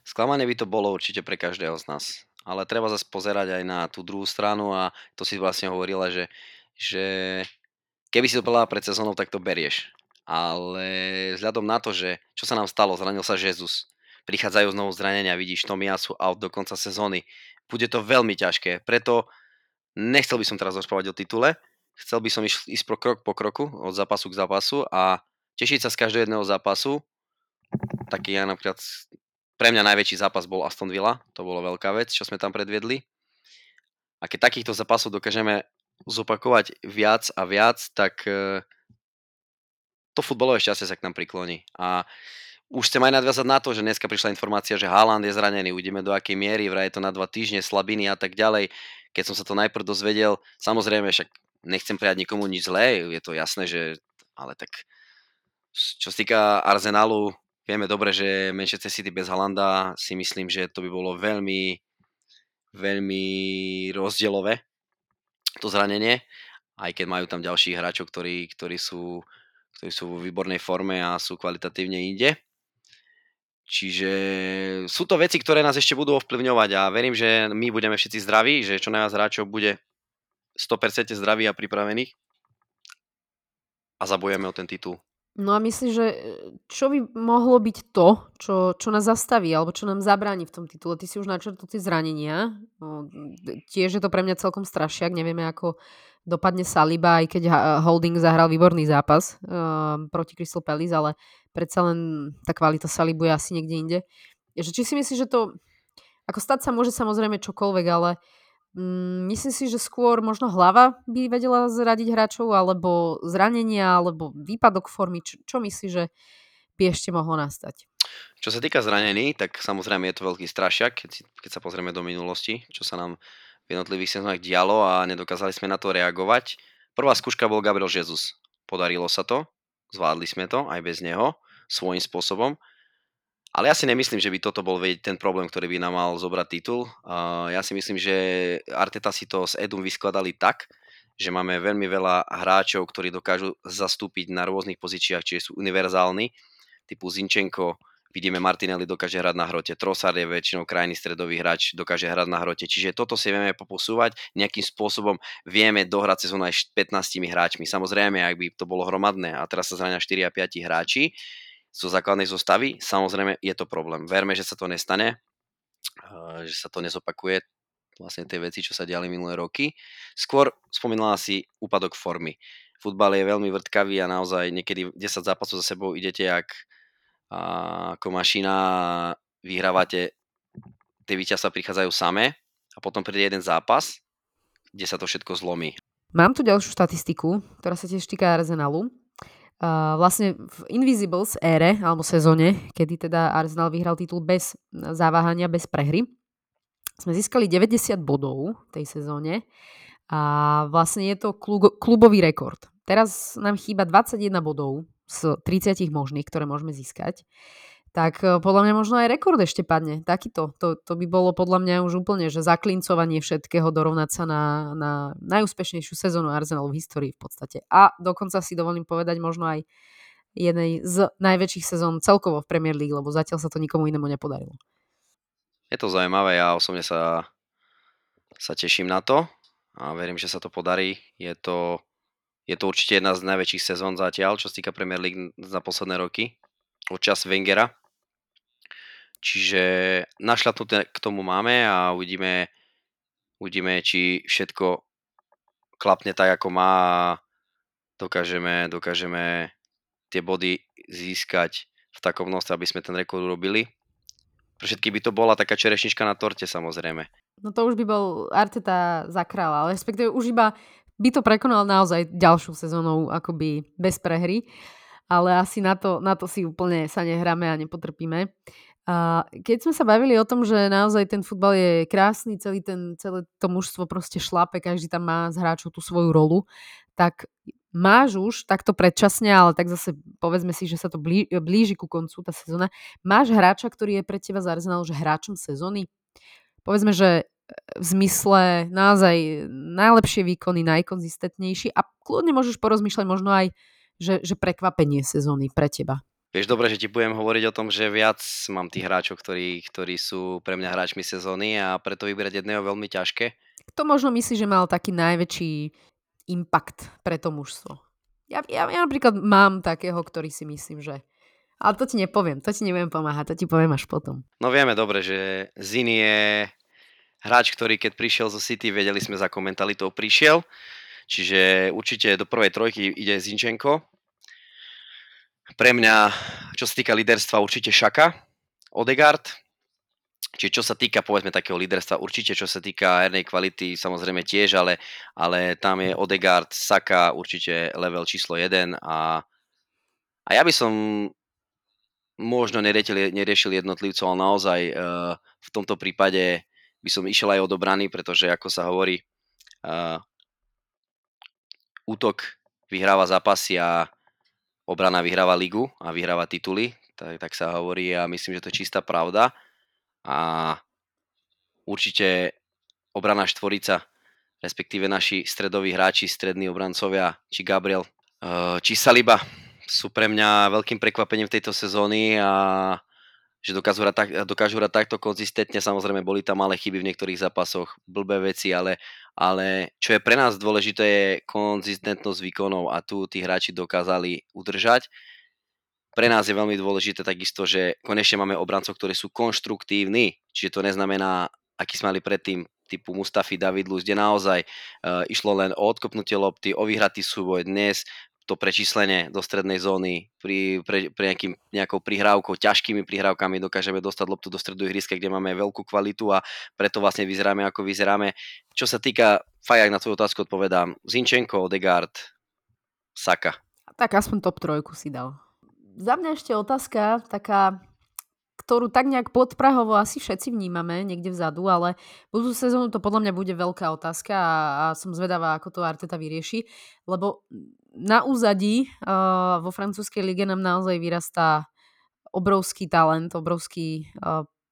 Sklamanie by to bolo určite pre každého z nás ale treba zase pozerať aj na tú druhú stranu a to si vlastne hovorila, že, že keby si to povedala pred sezónou, tak to berieš. Ale vzhľadom na to, že čo sa nám stalo, zranil sa Jezus, prichádzajú znovu zranenia, vidíš Tomiasu out do konca sezóny, bude to veľmi ťažké, preto nechcel by som teraz rozprávať o titule, chcel by som ísť pro krok po kroku, od zápasu k zápasu a tešiť sa z každého jedného zápasu, taký ja napríklad pre mňa najväčší zápas bol Aston Villa, to bolo veľká vec, čo sme tam predviedli. A keď takýchto zápasov dokážeme zopakovať viac a viac, tak e, to futbalové šťastie sa k nám prikloní. A už chcem aj nadviazať na to, že dneska prišla informácia, že Haaland je zranený, uvidíme do akej miery, vraj je to na dva týždne, slabiny a tak ďalej. Keď som sa to najprv dozvedel, samozrejme však nechcem prijať nikomu nič zlé, je to jasné, že ale tak čo sa týka Arsenalu, Vieme dobre, že Manchester City bez Halanda si myslím, že to by bolo veľmi, veľmi rozdielové to zranenie, aj keď majú tam ďalších hráčov, ktorí, ktorí, sú, ktorí sú vo výbornej forme a sú kvalitatívne inde. Čiže sú to veci, ktoré nás ešte budú ovplyvňovať a verím, že my budeme všetci zdraví, že čo najviac hráčov bude 100% zdraví a pripravených a zabojeme o ten titul. No a myslíš, že e, čo by mohlo byť to, čo, čo nás zastaví alebo čo nám zabráni v tom titule? Ty si už načrtol tie zranenia. No, tiež je to pre mňa celkom strašiak. Nevieme, ako dopadne Saliba, aj keď Holding zahral výborný zápas um, proti Crystal Palace, ale predsa len tá kvalita Salibu je asi niekde inde. Že či si myslíš, že to... Ako stať sa môže samozrejme čokoľvek, ale Mm, myslíš si, že skôr možno hlava by vedela zradiť hráčov, alebo zranenia, alebo výpadok formy? Čo, čo myslíš, že by ešte mohlo nastať? Čo sa týka zranení, tak samozrejme je to veľký strašiak, keď, keď sa pozrieme do minulosti, čo sa nám v jednotlivých sezónach dialo a nedokázali sme na to reagovať. Prvá skúška bol Gabriel Jesus. Podarilo sa to, zvládli sme to aj bez neho, svojím spôsobom. Ale ja si nemyslím, že by toto bol ten problém, ktorý by nám mal zobrať titul. Ja si myslím, že Arteta si to s Edum vyskladali tak, že máme veľmi veľa hráčov, ktorí dokážu zastúpiť na rôznych pozíciách, čiže sú univerzálni, typu Zinčenko, Vidíme, Martinelli dokáže hrať na hrote, Trossard je väčšinou krajný stredový hráč, dokáže hrať na hrote, čiže toto si vieme poposúvať, nejakým spôsobom vieme dohrať sezónu aj s 15 hráčmi. Samozrejme, ak by to bolo hromadné a teraz sa zrania 4 a 5 hráči zo základnej zostavy, samozrejme je to problém. Verme, že sa to nestane, že sa to nezopakuje, vlastne tie veci, čo sa diali minulé roky. Skôr spomínala si úpadok formy futbal je veľmi vrtkavý a naozaj niekedy 10 zápasov za sebou idete jak a, ako mašina vyhrávate, tie víťazstva prichádzajú samé a potom príde jeden zápas, kde sa to všetko zlomí. Mám tu ďalšiu štatistiku, ktorá sa tiež týka Arsenalu. Uh, vlastne v Invisibles ére, alebo sezóne, kedy teda Arsenal vyhral titul bez zaváhania, bez prehry, sme získali 90 bodov v tej sezóne a vlastne je to klubový rekord. Teraz nám chýba 21 bodov z 30 možných, ktoré môžeme získať. Tak e, podľa mňa možno aj rekord ešte padne. Takýto. To, to by bolo podľa mňa už úplne, že zaklincovanie všetkého, dorovnať sa na, na najúspešnejšiu sezónu Arsenalu v histórii v podstate. A dokonca si dovolím povedať možno aj jednej z najväčších sezón celkovo v Premier League, lebo zatiaľ sa to nikomu inému nepodarilo. Je to zaujímavé, ja osobne sa, sa teším na to a verím, že sa to podarí. Je to, je to určite jedna z najväčších sezón zatiaľ, čo sa týka Premier League za posledné roky, od čas Wengera. Čiže našľapnuté k tomu máme a uvidíme, uvidíme, či všetko klapne tak, ako má a dokážeme, dokážeme tie body získať v takom množstve, aby sme ten rekord urobili. Pre všetky by to bola taká čerešnička na torte samozrejme. No to už by bol Arteta za kráľa, ale respektíve už iba by to prekonal naozaj ďalšou sezónou akoby bez prehry, ale asi na to, na to si úplne sa nehráme a nepotrpíme. A keď sme sa bavili o tom, že naozaj ten futbal je krásny, celý ten, celé to mužstvo proste šlape, každý tam má z hráčov tú svoju rolu, tak máš už takto predčasne, ale tak zase povedzme si, že sa to blí, blíži ku koncu tá sezóna, máš hráča, ktorý je pre teba Arsenal, že hráčom sezóny? povedzme, že e, v zmysle naozaj najlepšie výkony, najkonzistentnejší a kľudne môžeš porozmýšľať možno aj, že, že prekvapenie sezóny pre teba. Vieš dobre, že ti budem hovoriť o tom, že viac mám tých hráčov, ktorí, ktorí sú pre mňa hráčmi sezóny a preto vybrať jedného veľmi ťažké. Kto možno myslí, že mal taký najväčší impact pre to mužstvo? Ja, ja, ja napríklad mám takého, ktorý si myslím, že ale to ti nepoviem, to ti neviem pomáhať, to ti poviem až potom. No vieme dobre, že Zini je hráč, ktorý keď prišiel zo City, vedeli sme za komentalitou prišiel. Čiže určite do prvej trojky ide Zinčenko. Pre mňa, čo sa týka líderstva, určite Šaka, Odegaard. Čiže čo sa týka, povedzme, takého líderstva, určite čo sa týka hernej kvality, samozrejme tiež, ale, ale tam je Odegaard, Saka, určite level číslo 1 a, a ja by som možno neriešil, neriešil jednotlivcov, ale naozaj uh, v tomto prípade by som išiel aj od obrany, pretože ako sa hovorí, uh, útok vyhráva zápasy a obrana vyhráva ligu a vyhráva tituly, tak, tak sa hovorí a myslím, že to je čistá pravda. A určite obrana štvorica, respektíve naši stredoví hráči, strední obrancovia, či Gabriel, uh, či Saliba, sú pre mňa veľkým prekvapením v tejto sezóny a že dokážu hrať, tak, dokážu hrať takto konzistentne. Samozrejme, boli tam malé chyby v niektorých zápasoch, blbé veci, ale, ale čo je pre nás dôležité je konzistentnosť výkonov a tu tí hráči dokázali udržať. Pre nás je veľmi dôležité takisto, že konečne máme obrancov, ktorí sú konštruktívni, čiže to neznamená, aký sme mali predtým, typu Mustafi David Luz, kde naozaj uh, išlo len o odkopnutie lopty, o vyhratý súboj. Dnes to prečíslenie do strednej zóny pri, pre, pri nejakým, nejakou prihrávkou, ťažkými prihrávkami dokážeme dostať loptu do stredu ihriska, kde máme veľkú kvalitu a preto vlastne vyzeráme ako vyzeráme. Čo sa týka, Fajak na tvoju otázku odpovedám, Zinčenko, Odegaard, Saka. Tak aspoň top trojku si dal. Za mňa ešte otázka taká ktorú tak nejak podprahovo asi všetci vnímame niekde vzadu, ale budú sezónu to podľa mňa bude veľká otázka a, a som zvedavá, ako to Arteta vyrieši, lebo na úzadí vo francúzskej lige nám naozaj vyrastá obrovský talent, obrovský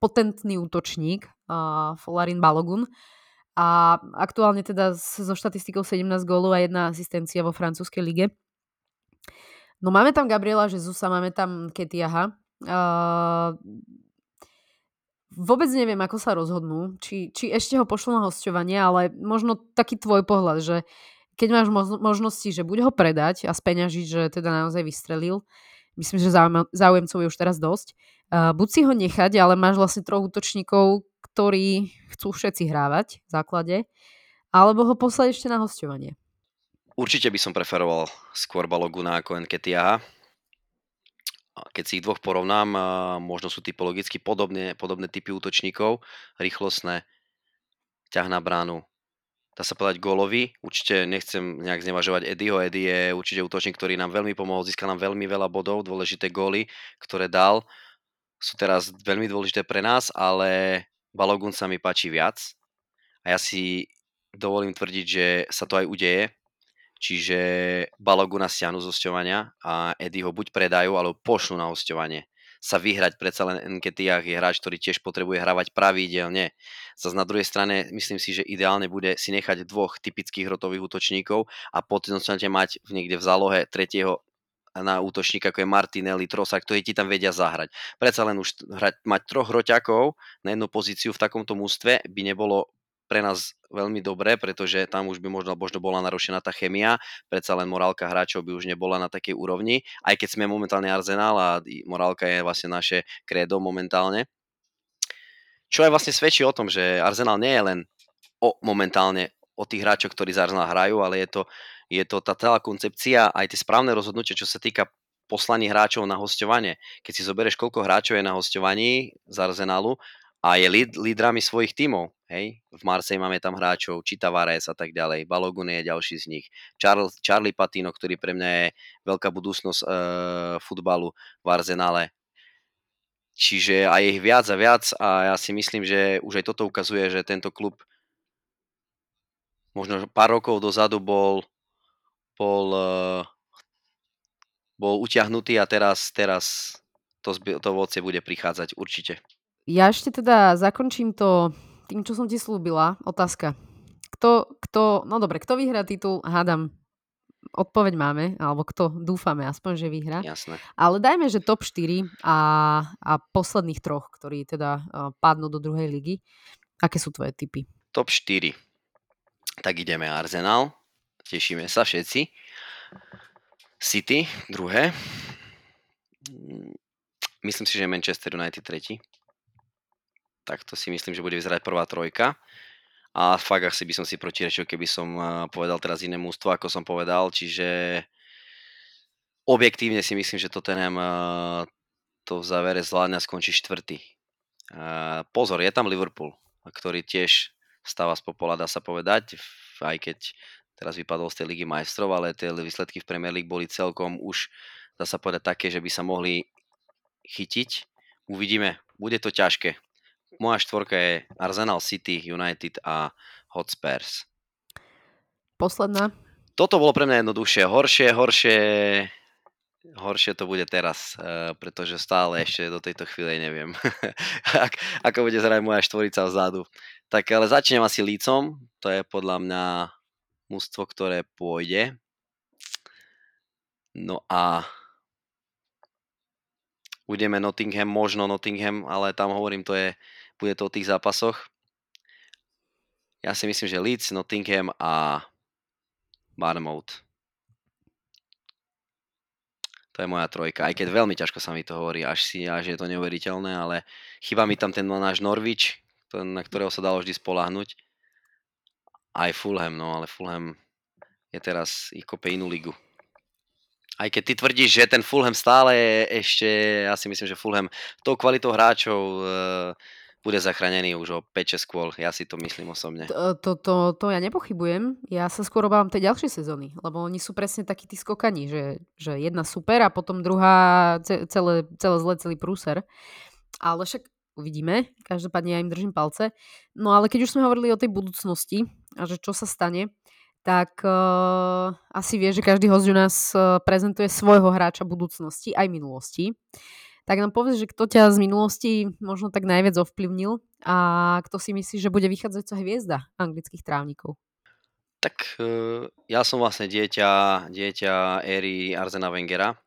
potentný útočník Folarin Balogun a aktuálne teda so štatistikou 17 gólov a jedna asistencia vo francúzskej lige. No máme tam Gabriela Jezusa, máme tam Ketiaha, Uh, vôbec neviem, ako sa rozhodnú, či, či ešte ho pošlo na hostovanie, ale možno taký tvoj pohľad, že keď máš možnosti, že buď ho predať a speňažiť, že teda naozaj vystrelil, myslím, že záujemcov je už teraz dosť, uh, buď si ho nechať, ale máš vlastne troch útočníkov, ktorí chcú všetci hrávať v základe, alebo ho poslať ešte na hostovanie. Určite by som preferoval skôr Baloguna ako Nketiaha keď si ich dvoch porovnám, možno sú typologicky podobné, podobné typy útočníkov, rýchlostné, ťah na bránu, dá sa povedať gólovi. Určite nechcem nejak znevažovať Eddieho. Eddie je určite útočník, ktorý nám veľmi pomohol, získal nám veľmi veľa bodov, dôležité góly, ktoré dal. Sú teraz veľmi dôležité pre nás, ale Balogun sa mi páči viac. A ja si dovolím tvrdiť, že sa to aj udeje, Čiže Baloguna stiahnu z hostovania a Eddie ho buď predajú, alebo pošlu na hostovanie. Sa vyhrať predsa len Nketiah je hráč, ktorý tiež potrebuje hravať pravidelne. Zas na druhej strane myslím si, že ideálne bude si nechať dvoch typických hrotových útočníkov a potenciálne mať niekde v zálohe tretieho na útočníka, ako je Martinelli, Trosa, ktorí ti tam vedia zahrať. Predsa len už hrať, mať troch hroťakov na jednu pozíciu v takomto mústve by nebolo pre nás veľmi dobré, pretože tam už by možno, možno bola narušená tá chemia, predsa len morálka hráčov by už nebola na takej úrovni, aj keď sme momentálne Arsenal a morálka je vlastne naše kredo momentálne. Čo aj vlastne svedčí o tom, že Arsenal nie je len o, momentálne o tých hráčoch, ktorí za Arsenal hrajú, ale je to, je to tá celá koncepcia, aj tie správne rozhodnutie, čo sa týka poslaní hráčov na hostovanie. Keď si zoberieš, koľko hráčov je na hostovaní z Arsenalu a je líd, lídrami svojich tímov. Hej? V Marsej máme tam hráčov, Čita Vares a tak ďalej. Balogun je ďalší z nich. Charles, Charlie Patino, ktorý pre mňa je veľká budúcnosť e, futbalu v Arzenale. Čiže aj ich viac a viac a ja si myslím, že už aj toto ukazuje, že tento klub možno pár rokov dozadu bol, bol, e, bol utiahnutý a teraz, teraz to, to ovocie bude prichádzať určite. Ja ešte teda zakončím to tým, čo som ti slúbila. Otázka. Kto, kto, no dobre, kto vyhrá titul? Hádam, odpoveď máme, alebo kto dúfame aspoň, že vyhrá. Jasné. Ale dajme, že top 4 a, a posledných troch, ktorí teda uh, padnú do druhej ligy. Aké sú tvoje typy? Top 4. Tak ideme Arsenal. Tešíme sa všetci. City, druhé. Myslím si, že Manchester United tretí tak to si myslím, že bude vyzerať prvá trojka. A fakt asi by som si protirečil, keby som eh, povedal teraz iné mústvo, ako som povedal, čiže objektívne si myslím, že Tottenham eh, to v závere zvládne a skončí štvrtý. Eh, pozor, je tam Liverpool, ktorý tiež stáva z popola, dá sa povedať, aj keď teraz vypadol z tej ligy majstrov, ale tie výsledky v Premier League boli celkom už, dá sa povedať, také, že by sa mohli chytiť. Uvidíme, bude to ťažké moja štvorka je Arsenal City, United a Hotspurs. Posledná? Toto bolo pre mňa jednoduchšie. Horšie, horšie, horšie to bude teraz, eh, pretože stále ešte do tejto chvíle neviem, ako bude zrať moja štvorica vzadu. Tak ale začnem asi lícom, to je podľa mňa mústvo, ktoré pôjde. No a budeme Nottingham, možno Nottingham, ale tam hovorím, to je bude to o tých zápasoch. Ja si myslím, že Leeds, Nottingham a Barmouth. To je moja trojka. Aj keď veľmi ťažko sa mi to hovorí, až si, až je to neuveriteľné, ale chyba mi tam ten náš Norwich, na ktorého sa dalo vždy spolahnuť. Aj Fulham, no ale Fulham je teraz, ich kope inú ligu. Aj keď ty tvrdíš, že ten Fulham stále je ešte, ja si myslím, že Fulham tou kvalitou hráčov e, bude zachránený už o 5-6 kôl. Ja si to myslím osobne. To, to, to, to ja nepochybujem. Ja sa skôr obávam tej ďalšej sezóny, lebo oni sú presne takí tí skokaní, že, že jedna super a potom druhá celé, celé zle, celý prúser. Ale však uvidíme. Každopádne ja im držím palce. No ale keď už sme hovorili o tej budúcnosti a že čo sa stane, tak uh, asi vie, že každý host u nás uh, prezentuje svojho hráča budúcnosti aj minulosti. Tak nám povedz, že kto ťa z minulosti možno tak najviac ovplyvnil a kto si myslí, že bude vychádzajúca hviezda anglických trávnikov? Tak e, ja som vlastne dieťa, dieťa éry Arzena Wengera,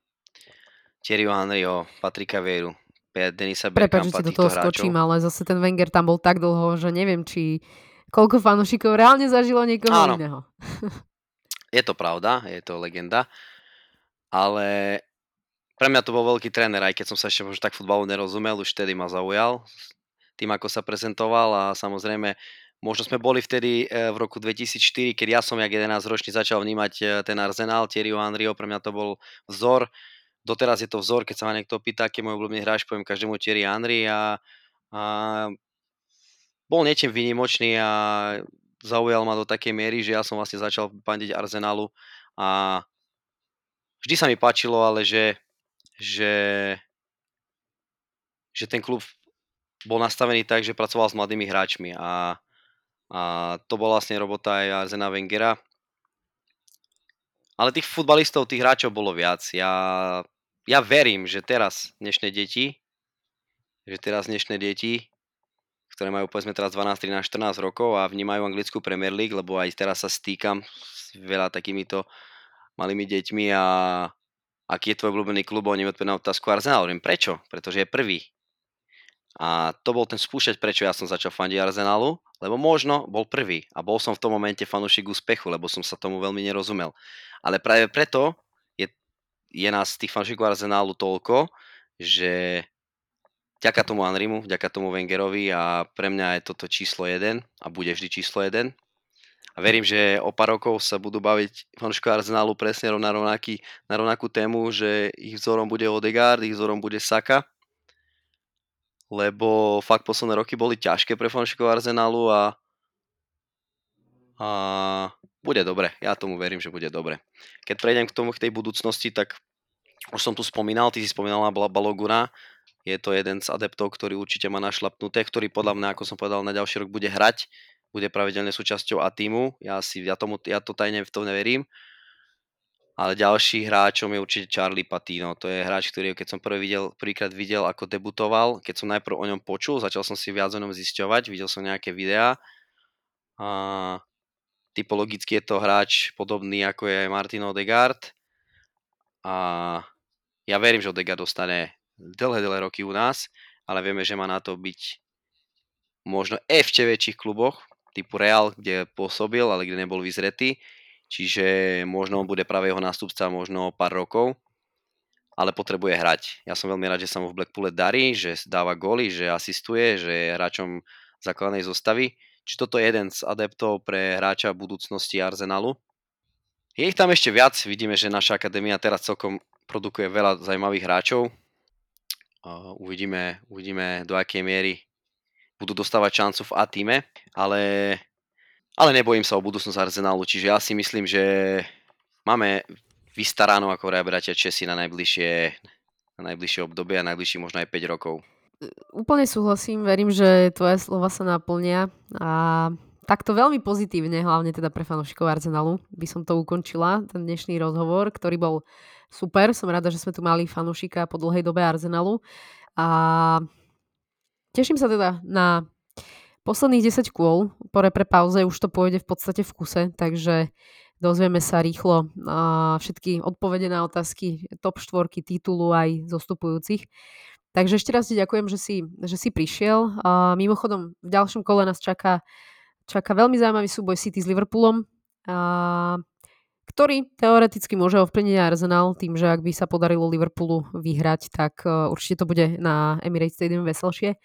Thierryho Henryho, Patrika Vieru. Denisa Prepač, že do toho skočím, ale zase ten Wenger tam bol tak dlho, že neviem, či koľko fanúšikov reálne zažilo niekoho Áno. iného. Je to pravda, je to legenda, ale pre mňa to bol veľký tréner, aj keď som sa ešte možno tak futbalu nerozumel, už vtedy ma zaujal tým, ako sa prezentoval a samozrejme možno sme boli vtedy e, v roku 2004, keď ja som jak 11 ročný začal vnímať e, ten Arsenal, Thierryho Henryho, pre mňa to bol vzor, doteraz je to vzor, keď sa ma niekto pýta, aký je môj obľúbený hráč, poviem každému Thierry Henry a, a bol niečím výnimočný a zaujal ma do takej miery, že ja som vlastne začal pandiť Arsenalu a vždy sa mi páčilo, ale že že, že ten klub bol nastavený tak, že pracoval s mladými hráčmi a, a to bola vlastne robota aj Arzena Wengera. Ale tých futbalistov, tých hráčov bolo viac. Ja, ja verím, že teraz dnešné deti, že teraz dnešné deti, ktoré majú povedzme teraz 12, 13, 14 rokov a vnímajú anglickú Premier League, lebo aj teraz sa stýkam s veľa takýmito malými deťmi a aký je tvoj obľúbený klub, oni mi odpovedali na otázku Arsenal. Hovorím, prečo? Pretože je prvý. A to bol ten spúšťať, prečo ja som začal fandiť Arsenalu, lebo možno bol prvý a bol som v tom momente fanúšik úspechu, lebo som sa tomu veľmi nerozumel. Ale práve preto je, je nás tých fanúšikov Arsenalu toľko, že ďaká tomu Anrimu, ďaká tomu Wengerovi a pre mňa je toto číslo 1 a bude vždy číslo 1 a verím, že o pár rokov sa budú baviť fanúšikov Arsenalu presne na, rovnaký, na rovnakú tému, že ich vzorom bude Odegaard, ich vzorom bude Saka, lebo fakt posledné roky boli ťažké pre fanúšikov Arsenalu a, a bude dobre. Ja tomu verím, že bude dobre. Keď prejdem k tomu, k tej budúcnosti, tak už som tu spomínal, ty si spomínal na Baloguna, je to jeden z adeptov, ktorý určite má našlapnuté, ktorý podľa mňa, ako som povedal, na ďalší rok bude hrať bude pravidelne súčasťou a týmu. Ja, si, ja, tomu, ja to tajne v tom neverím. Ale ďalší hráčom je určite Charlie Patino. To je hráč, ktorý keď som prvý videl, prvýkrát videl, ako debutoval, keď som najprv o ňom počul, začal som si viac o ňom zisťovať, videl som nejaké videá. A typologicky je to hráč podobný ako je Martin Odegaard. A ja verím, že Odegaard dostane dlhé, dlhé roky u nás, ale vieme, že má na to byť možno ešte väčších kluboch, typu Real, kde pôsobil, ale kde nebol vyzretý. Čiže možno bude práve jeho nástupca možno pár rokov, ale potrebuje hrať. Ja som veľmi rád, že sa mu v Blackpoole darí, že dáva góly, že asistuje, že je hráčom základnej zostavy. Či toto je jeden z adeptov pre hráča budúcnosti Arsenalu. Je ich tam ešte viac, vidíme, že naša akadémia teraz celkom produkuje veľa zaujímavých hráčov. Uvidíme, uvidíme do akej miery budú dostávať šancu v A týme, ale, ale nebojím sa o budúcnosť Arsenalu, čiže ja si myslím, že máme vystaráno, ako vraj bratia Česi na najbližšie, na najbližšie obdobie a najbližšie možno aj 5 rokov. Úplne súhlasím, verím, že tvoje slova sa naplnia a takto veľmi pozitívne, hlavne teda pre fanúšikov Arsenalu, by som to ukončila, ten dnešný rozhovor, ktorý bol super. Som rada, že sme tu mali fanúšika po dlhej dobe Arsenalu a Teším sa teda na posledných 10 kôl. Po repre pauze už to pôjde v podstate v kuse, takže dozvieme sa rýchlo všetky odpovede na otázky top 4 titulu aj zostupujúcich. Takže ešte raz ti ďakujem, že si, že si prišiel. A mimochodom, v ďalšom kole nás čaká, čaká veľmi zaujímavý súboj City s Liverpoolom, a, ktorý teoreticky môže ovplyvniť Arsenal tým, že ak by sa podarilo Liverpoolu vyhrať, tak uh, určite to bude na Emirates Stadium veselšie.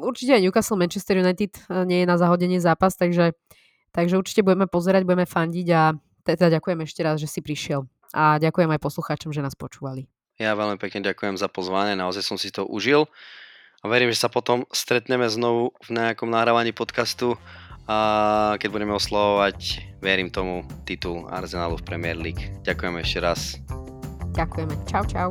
Určite aj Newcastle Manchester United uh, nie je na zahodenie zápas, takže, takže určite budeme pozerať, budeme fandiť a teda ďakujem ešte raz, že si prišiel. A ďakujem aj poslucháčom, že nás počúvali. Ja veľmi pekne ďakujem za pozvanie, naozaj som si to užil a verím, že sa potom stretneme znovu v nejakom nahrávaní podcastu a keď budeme oslovovať, verím tomu, titul Arsenalu v Premier League. Ďakujem ešte raz. Ďakujeme. Čau, čau.